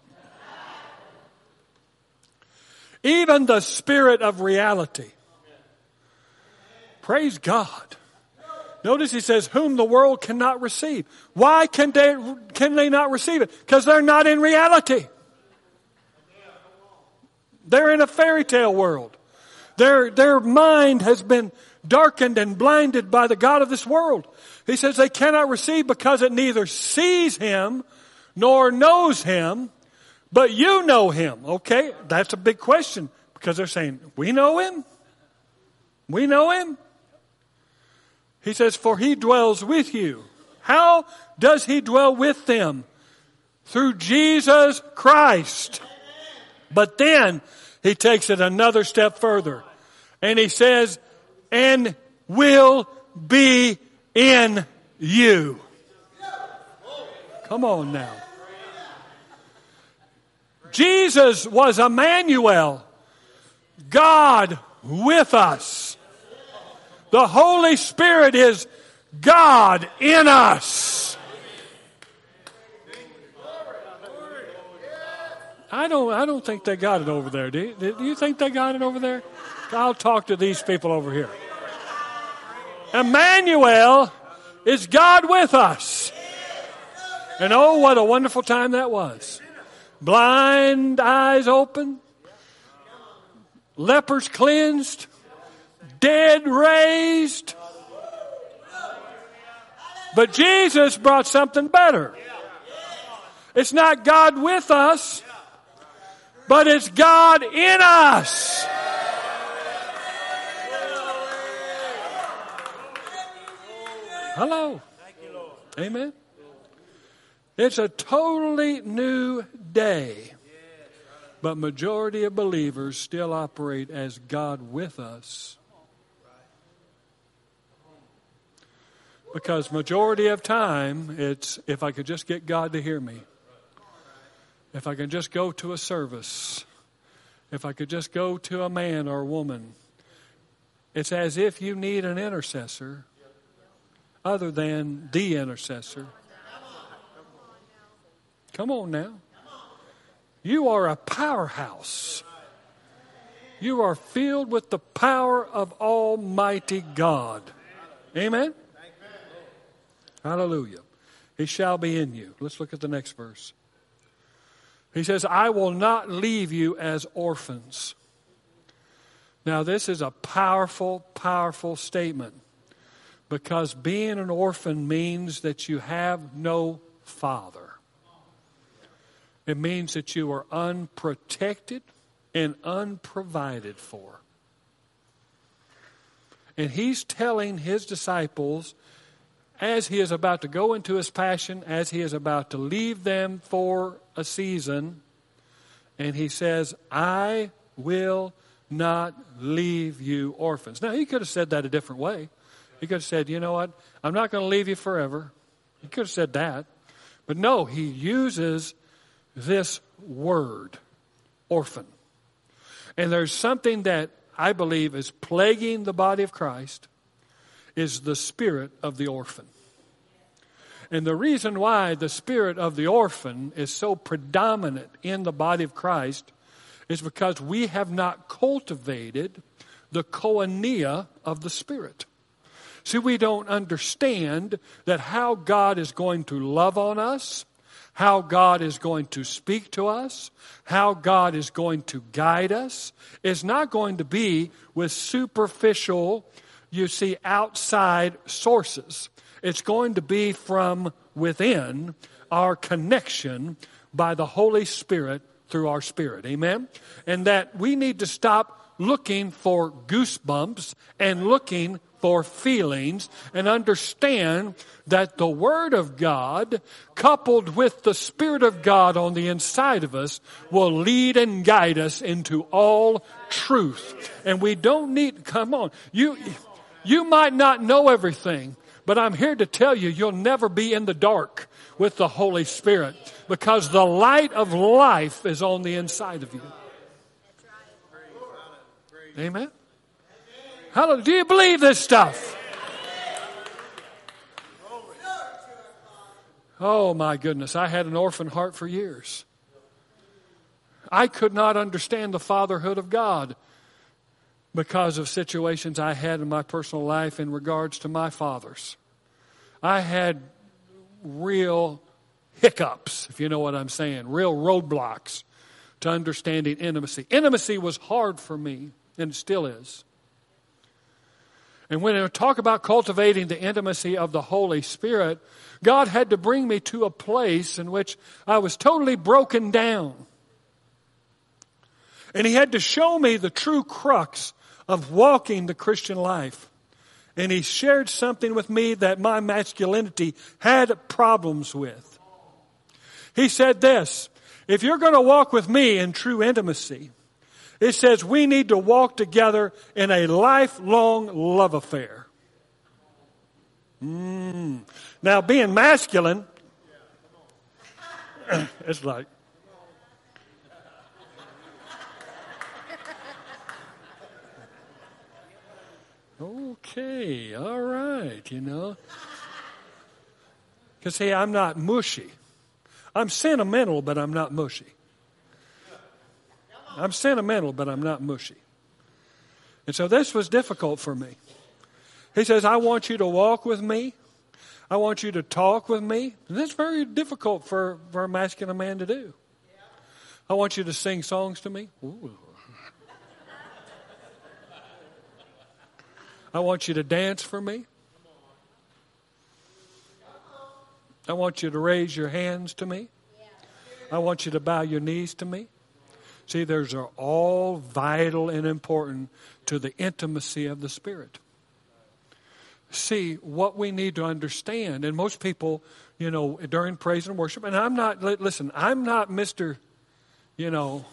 Even the spirit of reality. Praise God. Notice he says, whom the world cannot receive. Why can they, can they not receive it? Because they're not in reality. They're in a fairy tale world. Their, their mind has been darkened and blinded by the God of this world. He says they cannot receive because it neither sees him nor knows him, but you know him. Okay, that's a big question because they're saying, We know him? We know him? He says, For he dwells with you. How does he dwell with them? Through Jesus Christ. But then he takes it another step further and he says, and will be in you. Come on now. Jesus was Emmanuel, God with us. The Holy Spirit is God in us. I don't, I don't think they got it over there. Do you, do you think they got it over there? I'll talk to these people over here. Emmanuel is God with us. And oh, what a wonderful time that was. Blind eyes open, lepers cleansed, dead raised. But Jesus brought something better. It's not God with us, but it's God in us. Hello. Amen. It's a totally new day. But majority of believers still operate as God with us. Because majority of time it's if I could just get God to hear me. If I can just go to a service. If I could just go to a man or a woman. It's as if you need an intercessor other than the intercessor. Come on now. You are a powerhouse. You are filled with the power of Almighty God. Amen? Hallelujah. He shall be in you. Let's look at the next verse. He says, I will not leave you as orphans. Now, this is a powerful, powerful statement because being an orphan means that you have no father. It means that you are unprotected and unprovided for. And he's telling his disciples, as he is about to go into his passion, as he is about to leave them for a season, and he says, I will not leave you orphans. Now, he could have said that a different way. He could have said, you know what? I'm not going to leave you forever. He could have said that. But no, he uses this word, orphan. And there's something that I believe is plaguing the body of Christ is the spirit of the orphan. And the reason why the spirit of the orphan is so predominant in the body of Christ is because we have not cultivated the koinonia of the Spirit. See, we don't understand that how God is going to love on us, how God is going to speak to us, how God is going to guide us, is not going to be with superficial, you see, outside sources. It's going to be from within our connection by the Holy Spirit through our spirit. Amen? And that we need to stop looking for goosebumps and looking for feelings and understand that the Word of God, coupled with the Spirit of God on the inside of us, will lead and guide us into all truth. And we don't need, come on, you, you might not know everything, but I'm here to tell you, you'll never be in the dark with the Holy Spirit because the light of life is on the inside of you. Amen. Hallelujah. Do you believe this stuff? Oh my goodness. I had an orphan heart for years. I could not understand the fatherhood of God because of situations I had in my personal life in regards to my fathers. I had real hiccups, if you know what I'm saying, real roadblocks to understanding intimacy. Intimacy was hard for me, and still is. And when I talk about cultivating the intimacy of the Holy Spirit, God had to bring me to a place in which I was totally broken down. And He had to show me the true crux of walking the Christian life. And He shared something with me that my masculinity had problems with. He said this If you're going to walk with me in true intimacy, it says we need to walk together in a lifelong love affair. Mm. Now, being masculine, it's like, okay, all right, you know. Because, hey, I'm not mushy. I'm sentimental, but I'm not mushy. I'm sentimental, but I'm not mushy. And so this was difficult for me. He says, I want you to walk with me. I want you to talk with me. And that's very difficult for, for a masculine man to do. I want you to sing songs to me. I want you to dance for me. I want you to raise your hands to me. I want you to bow your knees to me. See, those are all vital and important to the intimacy of the Spirit. See, what we need to understand, and most people, you know, during praise and worship, and I'm not, listen, I'm not Mr., you know,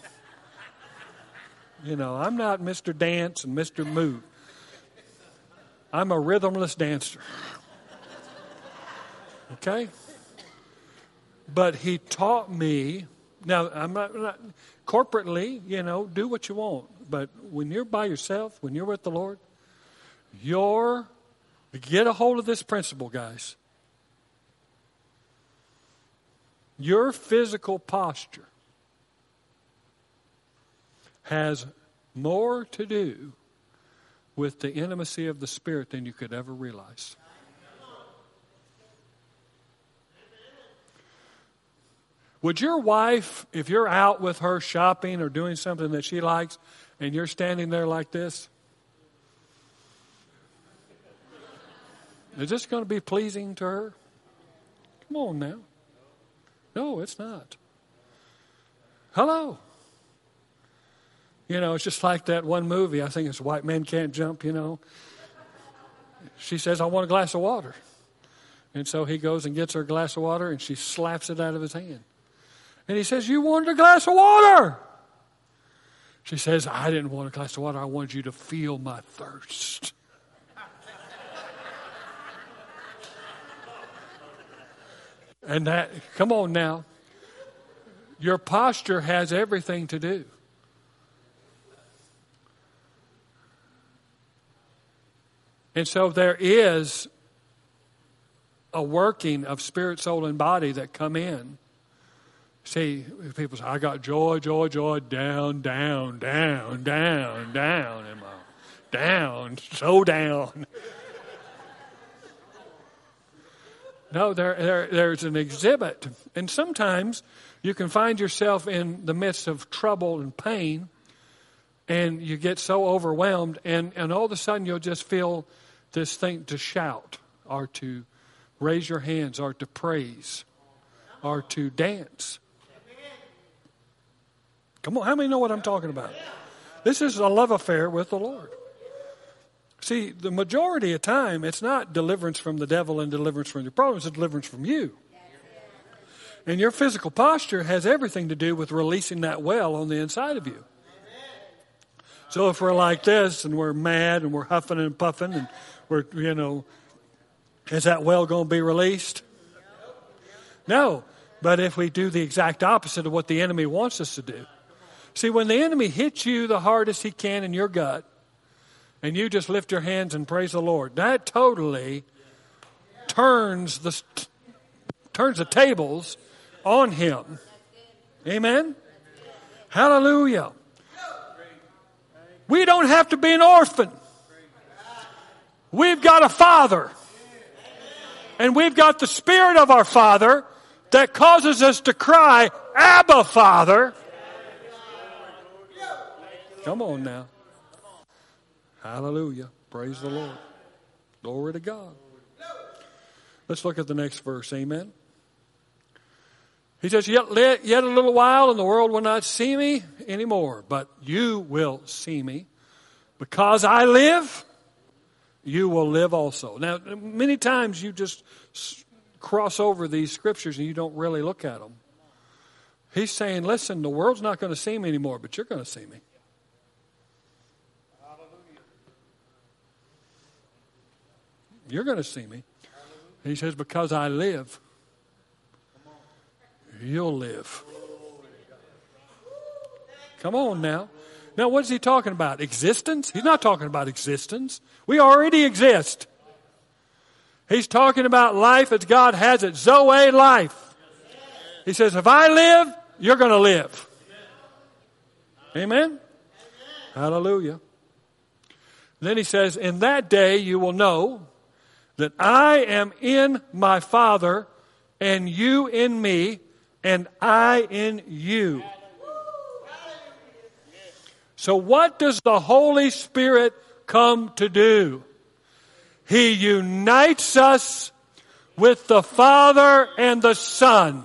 you know, I'm not Mr. Dance and Mr. Move. I'm a rhythmless dancer. Okay? But he taught me. Now, I'm not, not, corporately, you know, do what you want. But when you're by yourself, when you're with the Lord, your get a hold of this principle, guys. Your physical posture has more to do with the intimacy of the Spirit than you could ever realize. Would your wife, if you're out with her shopping or doing something that she likes, and you're standing there like this, is this going to be pleasing to her? Come on now. No, it's not. Hello. You know, it's just like that one movie. I think it's White Men Can't Jump, you know. She says, I want a glass of water. And so he goes and gets her a glass of water and she slaps it out of his hand. And he says, You wanted a glass of water. She says, I didn't want a glass of water. I wanted you to feel my thirst. and that, come on now. Your posture has everything to do. And so there is a working of spirit, soul, and body that come in. See, people say, I got joy, joy, joy, down, down, down, down, down, and down, so down. No, there, there, there's an exhibit. And sometimes you can find yourself in the midst of trouble and pain, and you get so overwhelmed, and, and all of a sudden you'll just feel this thing to shout or to raise your hands or to praise or to dance. Come on, how many know what I'm talking about? This is a love affair with the Lord. See, the majority of time, it's not deliverance from the devil and deliverance from your problems, it's deliverance from you. And your physical posture has everything to do with releasing that well on the inside of you. So if we're like this and we're mad and we're huffing and puffing and we're, you know, is that well going to be released? No. But if we do the exact opposite of what the enemy wants us to do. See, when the enemy hits you the hardest he can in your gut, and you just lift your hands and praise the Lord, that totally turns the turns the tables on him. Amen. Hallelujah. We don't have to be an orphan. We've got a Father. And we've got the Spirit of our Father that causes us to cry, Abba, Father. Come on now. Hallelujah. Praise the Lord. Glory to God. Let's look at the next verse. Amen. He says, yet, yet a little while and the world will not see me anymore, but you will see me. Because I live, you will live also. Now, many times you just cross over these scriptures and you don't really look at them. He's saying, listen, the world's not going to see me anymore, but you're going to see me. You're going to see me. He says, because I live, you'll live. Come on now. Now, what is he talking about? Existence? He's not talking about existence. We already exist. He's talking about life as God has it. Zoe life. He says, if I live, you're going to live. Amen? Hallelujah. Then he says, In that day you will know that I am in my Father, and you in me, and I in you. So, what does the Holy Spirit come to do? He unites us with the Father and the Son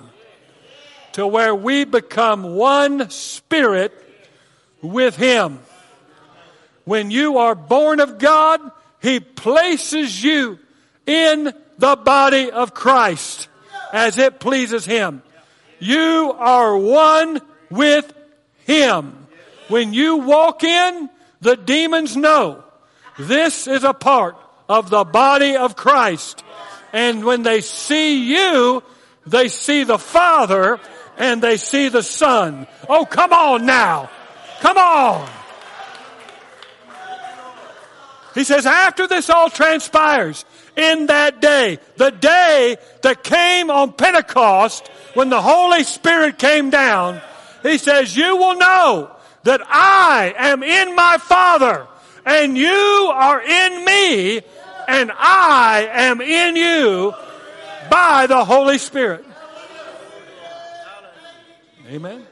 to where we become one spirit with Him. When you are born of God, He places you in the body of Christ as it pleases Him. You are one with Him. When you walk in, the demons know this is a part of the body of Christ. And when they see you, they see the Father and they see the Son. Oh, come on now. Come on. He says, after this all transpires, in that day, the day that came on Pentecost, when the Holy Spirit came down, he says, you will know that I am in my Father, and you are in me, and I am in you by the Holy Spirit. Amen.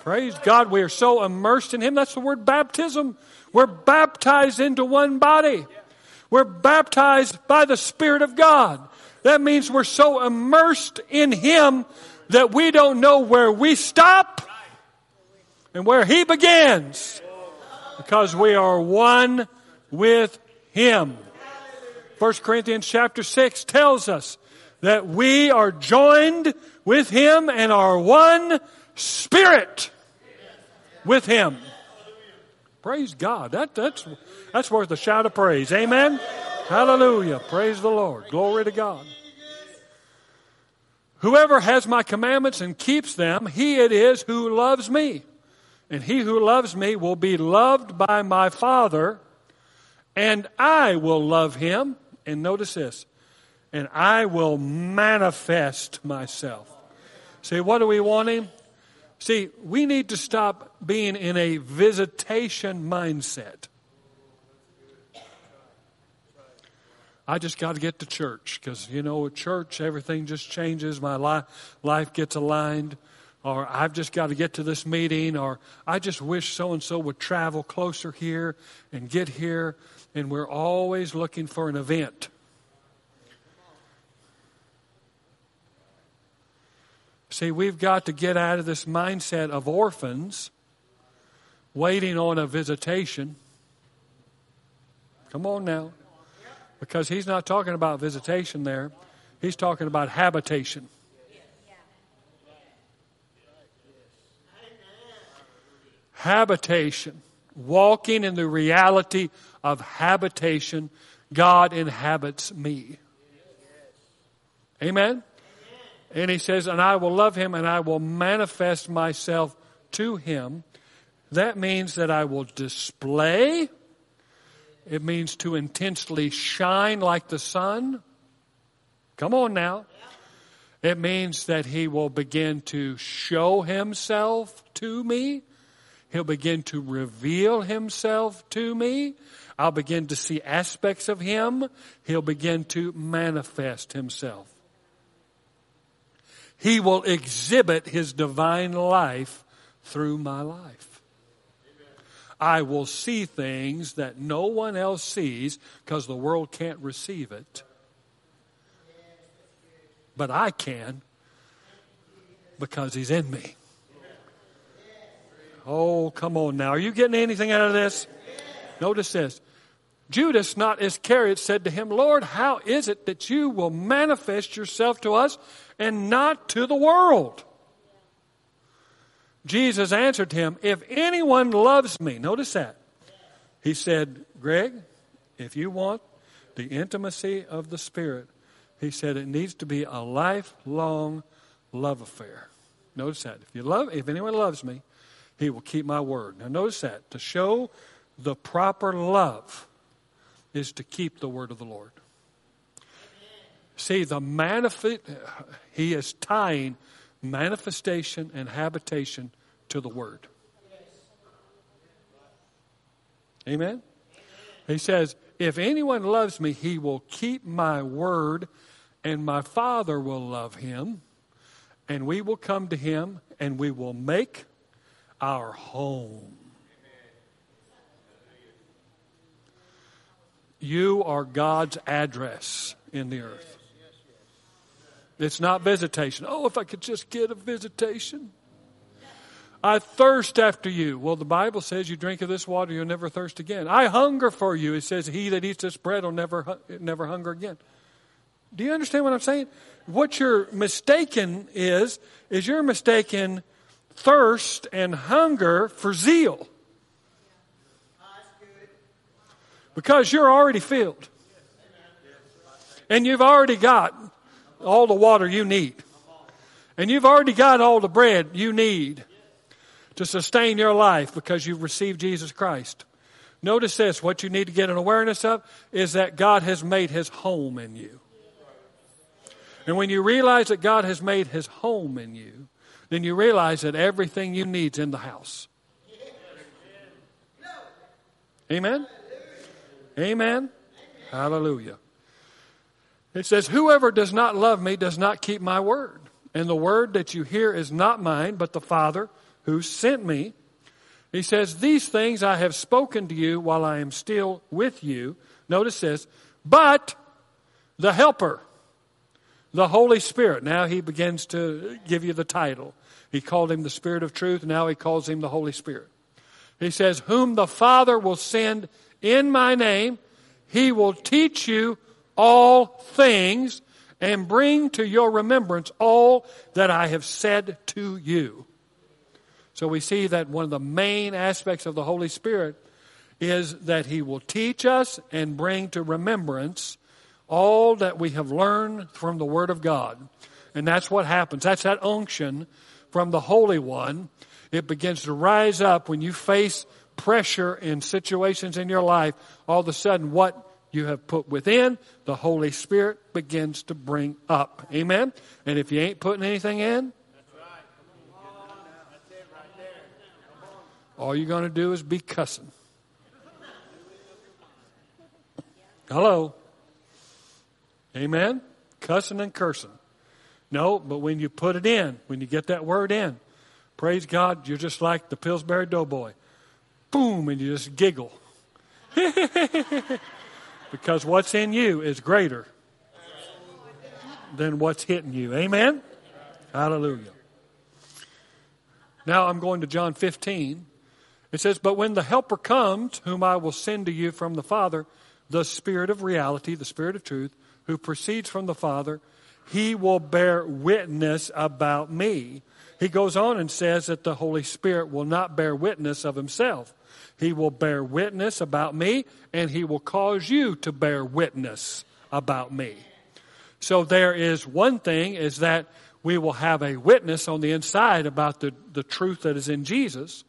Praise God. We are so immersed in Him. That's the word baptism. We're baptized into one body. We're baptized by the Spirit of God. That means we're so immersed in Him that we don't know where we stop and where He begins because we are one with Him. 1 Corinthians chapter 6 tells us that we are joined with Him and are one spirit with Him. Praise God. That, that's, that's worth a shout of praise. Amen. Hallelujah. Praise the Lord. Glory to God. Whoever has my commandments and keeps them, he it is who loves me. And he who loves me will be loved by my Father, and I will love him. And notice this, and I will manifest myself. See, what do we want him? See, we need to stop being in a visitation mindset. I just got to get to church because, you know, at church, everything just changes. My life, life gets aligned. Or I've just got to get to this meeting. Or I just wish so and so would travel closer here and get here. And we're always looking for an event. See, we've got to get out of this mindset of orphans waiting on a visitation. Come on now. Because he's not talking about visitation there, he's talking about habitation. Habitation. Walking in the reality of habitation. God inhabits me. Amen? And he says, And I will love him and I will manifest myself to him. That means that I will display. It means to intensely shine like the sun. Come on now. It means that he will begin to show himself to me. He'll begin to reveal himself to me. I'll begin to see aspects of him. He'll begin to manifest himself. He will exhibit His divine life through my life. I will see things that no one else sees because the world can't receive it. But I can because He's in me. Oh, come on now. Are you getting anything out of this? Notice this. Judas, not Iscariot, said to him, Lord, how is it that you will manifest yourself to us and not to the world. Jesus answered him, If anyone loves me, notice that. He said, Greg, if you want the intimacy of the Spirit, he said it needs to be a lifelong love affair. Notice that. If you love, if anyone loves me, he will keep my word. Now, notice that. To show the proper love is to keep the word of the Lord. See, the manifest, he is tying manifestation and habitation to the word. Amen? He says, If anyone loves me, he will keep my word, and my Father will love him, and we will come to him, and we will make our home. You are God's address in the earth. It's not visitation. Oh, if I could just get a visitation. I thirst after you. Well, the Bible says you drink of this water, you'll never thirst again. I hunger for you. It says, He that eats this bread will never, never hunger again. Do you understand what I'm saying? What you're mistaken is, is you're mistaken thirst and hunger for zeal. Because you're already filled. And you've already got all the water you need. And you've already got all the bread you need to sustain your life because you've received Jesus Christ. Notice this what you need to get an awareness of is that God has made his home in you. And when you realize that God has made his home in you, then you realize that everything you need is in the house. Amen? Amen? Hallelujah. It says, Whoever does not love me does not keep my word. And the word that you hear is not mine, but the Father who sent me. He says, These things I have spoken to you while I am still with you. Notice this, but the Helper, the Holy Spirit. Now he begins to give you the title. He called him the Spirit of truth. Now he calls him the Holy Spirit. He says, Whom the Father will send in my name, he will teach you all things and bring to your remembrance all that I have said to you. So we see that one of the main aspects of the Holy Spirit is that he will teach us and bring to remembrance all that we have learned from the Word of God. And that's what happens. That's that unction from the Holy One. It begins to rise up when you face pressure in situations in your life. All of a sudden, what you have put within, the Holy Spirit begins to bring up. Amen? And if you ain't putting anything in, all you're going to do is be cussing. Hello? Amen? Cussing and cursing. No, but when you put it in, when you get that word in, praise God, you're just like the Pillsbury Doughboy. Boom, and you just giggle. because what's in you is greater than what's hitting you. Amen? Hallelujah. Now I'm going to John 15. It says, But when the Helper comes, whom I will send to you from the Father, the Spirit of reality, the Spirit of truth, who proceeds from the Father, he will bear witness about me. He goes on and says that the Holy Spirit will not bear witness of himself. He will bear witness about me, and he will cause you to bear witness about me. So there is one thing is that we will have a witness on the inside about the, the truth that is in Jesus,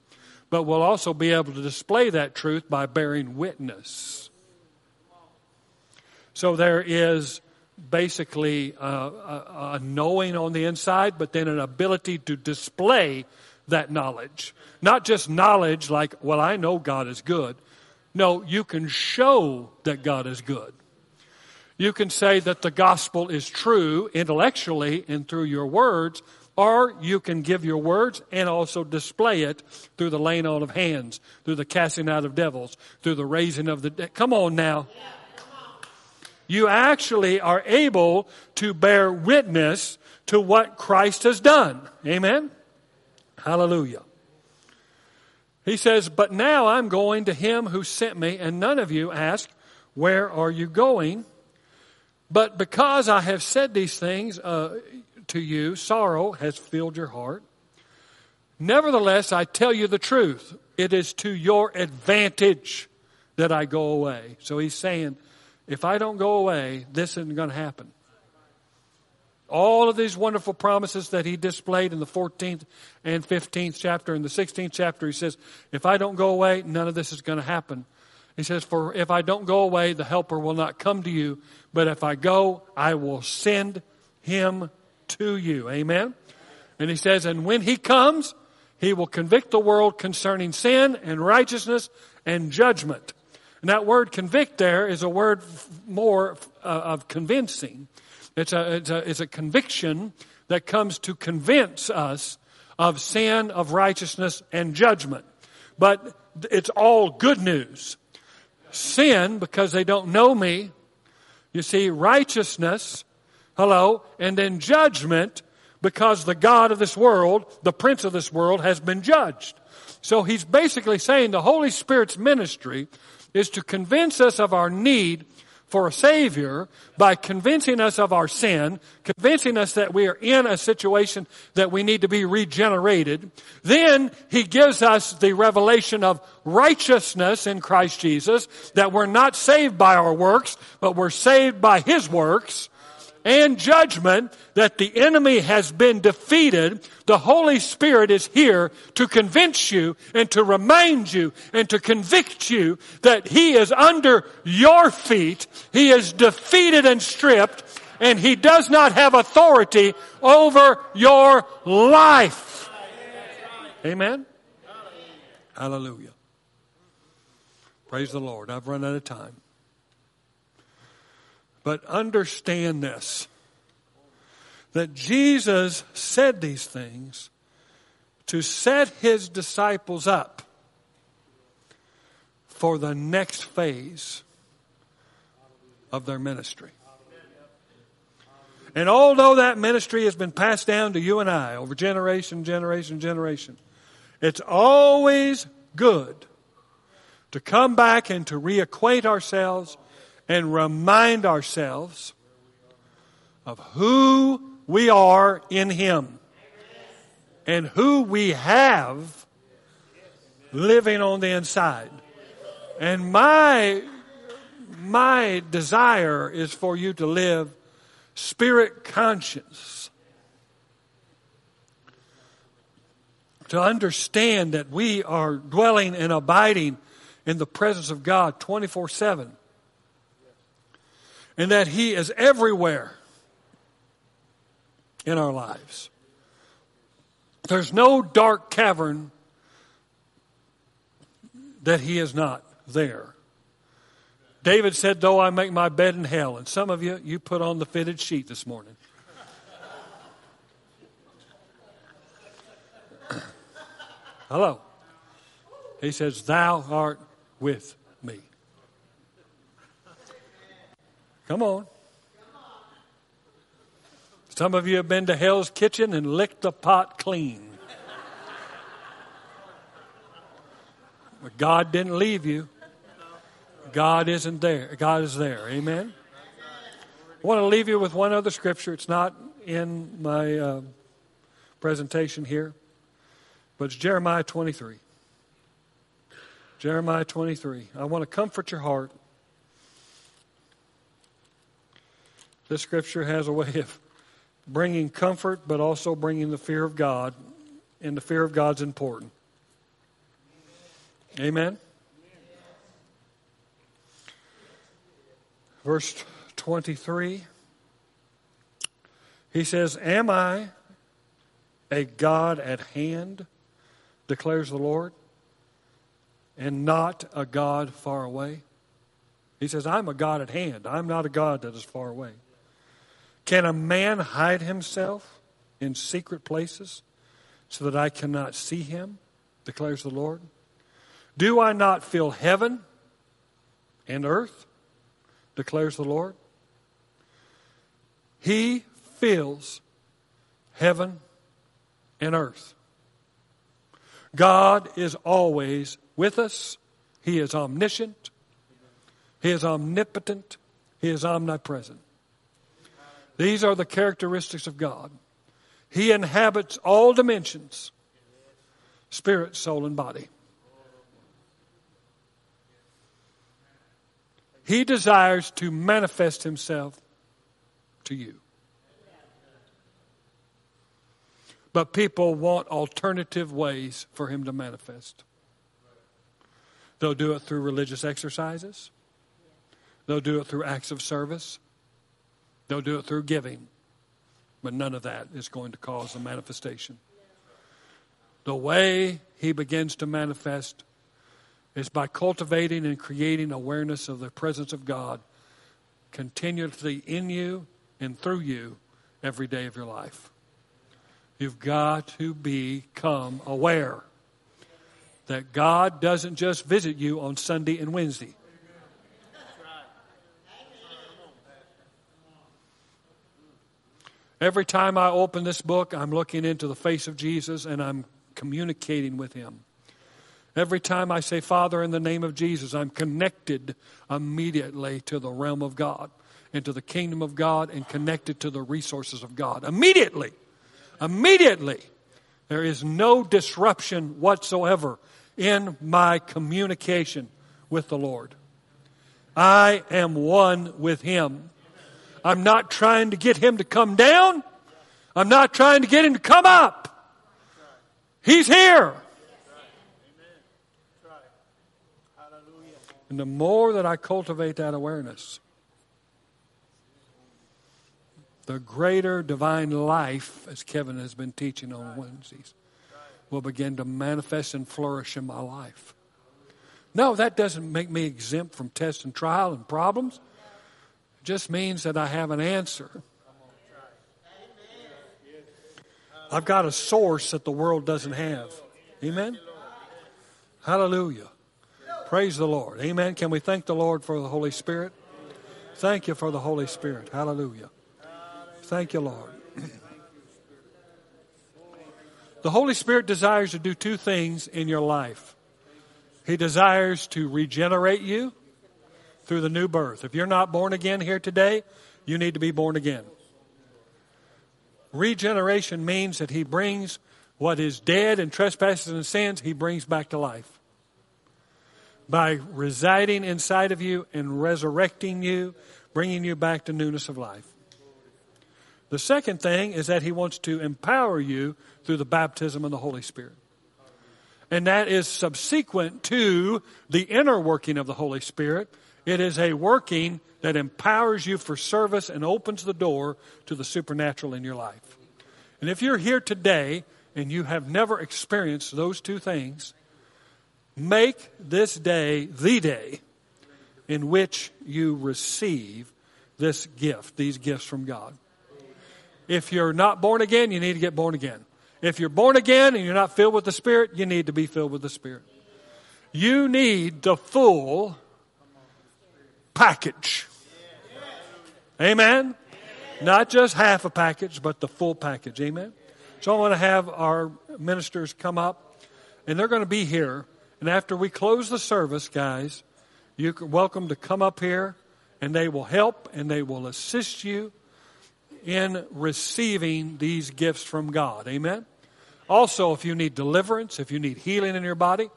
but we'll also be able to display that truth by bearing witness. So there is basically a, a, a, knowing on the inside, but then an ability to display that knowledge. Not just knowledge like, well, I know God is good. No, you can show that God is good. You can say that the gospel is true intellectually and through your words, or you can give your words and also display it through the laying on of hands, through the casting out of devils, through the raising of the dead. Come on now. Yeah you actually are able to bear witness to what Christ has done. Amen? Hallelujah. He says, But now I'm going to him who sent me, and none of you ask, Where are you going? But because I have said these things uh, to you, sorrow has filled your heart. Nevertheless, I tell you the truth. It is to your advantage that I go away. So he's saying, if I don't go away, this isn't going to happen. All of these wonderful promises that he displayed in the 14th and 15th chapter. In the 16th chapter, he says, If I don't go away, none of this is going to happen. He says, For if I don't go away, the helper will not come to you. But if I go, I will send him to you. Amen? And he says, And when he comes, he will convict the world concerning sin and righteousness and judgment. And that word convict there is a word more uh, of convincing. It's a, it's, a, it's a conviction that comes to convince us of sin, of righteousness, and judgment. But it's all good news. Sin, because they don't know me. You see, righteousness, hello, and then judgment, because the God of this world, the prince of this world, has been judged. So he's basically saying the Holy Spirit's ministry is to convince us of our need for a Savior by convincing us of our sin, convincing us that we are in a situation that we need to be regenerated. Then He gives us the revelation of righteousness in Christ Jesus, that we're not saved by our works, but we're saved by His works and judgment that the enemy has been defeated, the Holy Spirit is here to convince you and to remind you and to convict you that He is under your feet. He is defeated and stripped and He does not have authority over your life. Amen? Hallelujah. Praise the Lord. I've run out of time. But understand this that Jesus said these things to set his disciples up for the next phase of their ministry. And although that ministry has been passed down to you and I over generation, generation, generation, it's always good to come back and to reacquaint ourselves and remind ourselves of who we are in Him and who we have living on the inside. And my, my desire is for you to live spirit conscious. To understand that we are dwelling and abiding in the presence of God 24 7 and that He is everywhere in our lives. There's no dark cavern that He is not there. David said, Though I make my bed in hell, and some of you, you put on the fitted sheet this morning. Hello. He says, Thou art with me. Come on. Some of you have been to Hell's Kitchen and licked the pot clean. But God didn't leave you. God isn't there. God is there. Amen. I want to leave you with one other scripture. It's not in my uh, presentation here, but it's Jeremiah 23. Jeremiah 23. I want to comfort your heart. This scripture has a way of bringing comfort, but also bringing the fear of God, and the fear of God's important. Amen? Verse 23, he says, Am I a God at hand, declares the Lord, and not a God far away? He says, I'm a God at hand. I'm not a God that is far away. Can a man hide himself in secret places so that I cannot see him? declares the Lord. Do I not fill heaven and earth? declares the Lord. He fills heaven and earth. God is always with us. He is omniscient. He is omnipotent. He is omnipresent. These are the characteristics of God. He inhabits all dimensions spirit, soul, and body. He desires to manifest himself to you. But people want alternative ways for Him to manifest. They'll do it through religious exercises, they'll do it through acts of service, they'll do it through giving. But none of that is going to cause a manifestation. The way He begins to manifest is by cultivating and creating awareness of the presence of God continuously in you and through you every day of your life. You've got to become aware that God doesn't just visit you on Sunday and Wednesday. Every time I open this book, I'm looking into the face of Jesus and I'm communicating with Him. Every time I say, Father, in the name of Jesus, I'm connected immediately to the realm of God and to the kingdom of God and connected to the resources of God. Immediately. Immediately. There is no disruption whatsoever in my communication with the Lord. I am one with Him. I'm not trying to get Him to come down. I'm not trying to get Him to come up. He's here. And the more that I cultivate that awareness, the greater divine life, as Kevin has been teaching on Wednesdays, will begin to manifest and flourish in my life. No, that doesn't make me exempt from test and trial and problems. Just means that I have an answer. I've got a source that the world doesn't have. Amen? Hallelujah. Praise the Lord. Amen. Can we thank the Lord for the Holy Spirit? Thank you for the Holy Spirit. Hallelujah. Thank you, Lord. The Holy Spirit desires to do two things in your life. He desires to regenerate you through the new birth. If you're not born again here today, you need to be born again. Regeneration means that He brings what is dead and trespasses and sins, He brings back to life by residing inside of you and resurrecting you, bringing you back to newness of life. The second thing is that He wants to empower you through the baptism of the Holy Spirit. And that is subsequent to the inner working of the Holy Spirit. It is a working that empowers you for service and opens the door to the supernatural in your life. And if you're here today and you have never experienced those two things, Make this day the day in which you receive this gift, these gifts from God. If you're not born again, you need to get born again. If you're born again and you're not filled with the Spirit, you need to be filled with the Spirit. You need the full package. Amen? Not just half a package, but the full package. Amen? So I want to have our ministers come up, and they're going to be here and after we close the service, guys, you're welcome to come up here and they will help and they will assist you in receiving these gifts from God. Amen? Also, if you need deliverance, if you need healing in your body,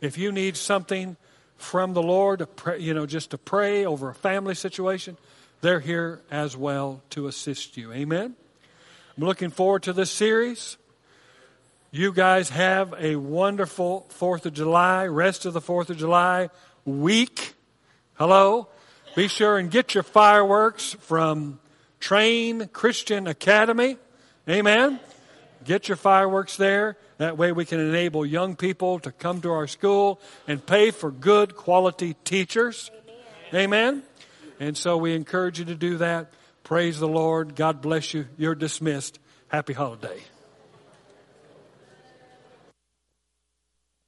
if you need something from the Lord, pray, you know, just to pray over a family situation, they're here as well to assist you. Amen? I'm looking forward to this series. You guys have a wonderful 4th of July, rest of the 4th of July week. Hello? Be sure and get your fireworks from Train Christian Academy. Amen? Get your fireworks there. That way we can enable young people to come to our school and pay for good quality teachers. Amen? And so we encourage you to do that. Praise the Lord. God bless you. You're dismissed. Happy holiday.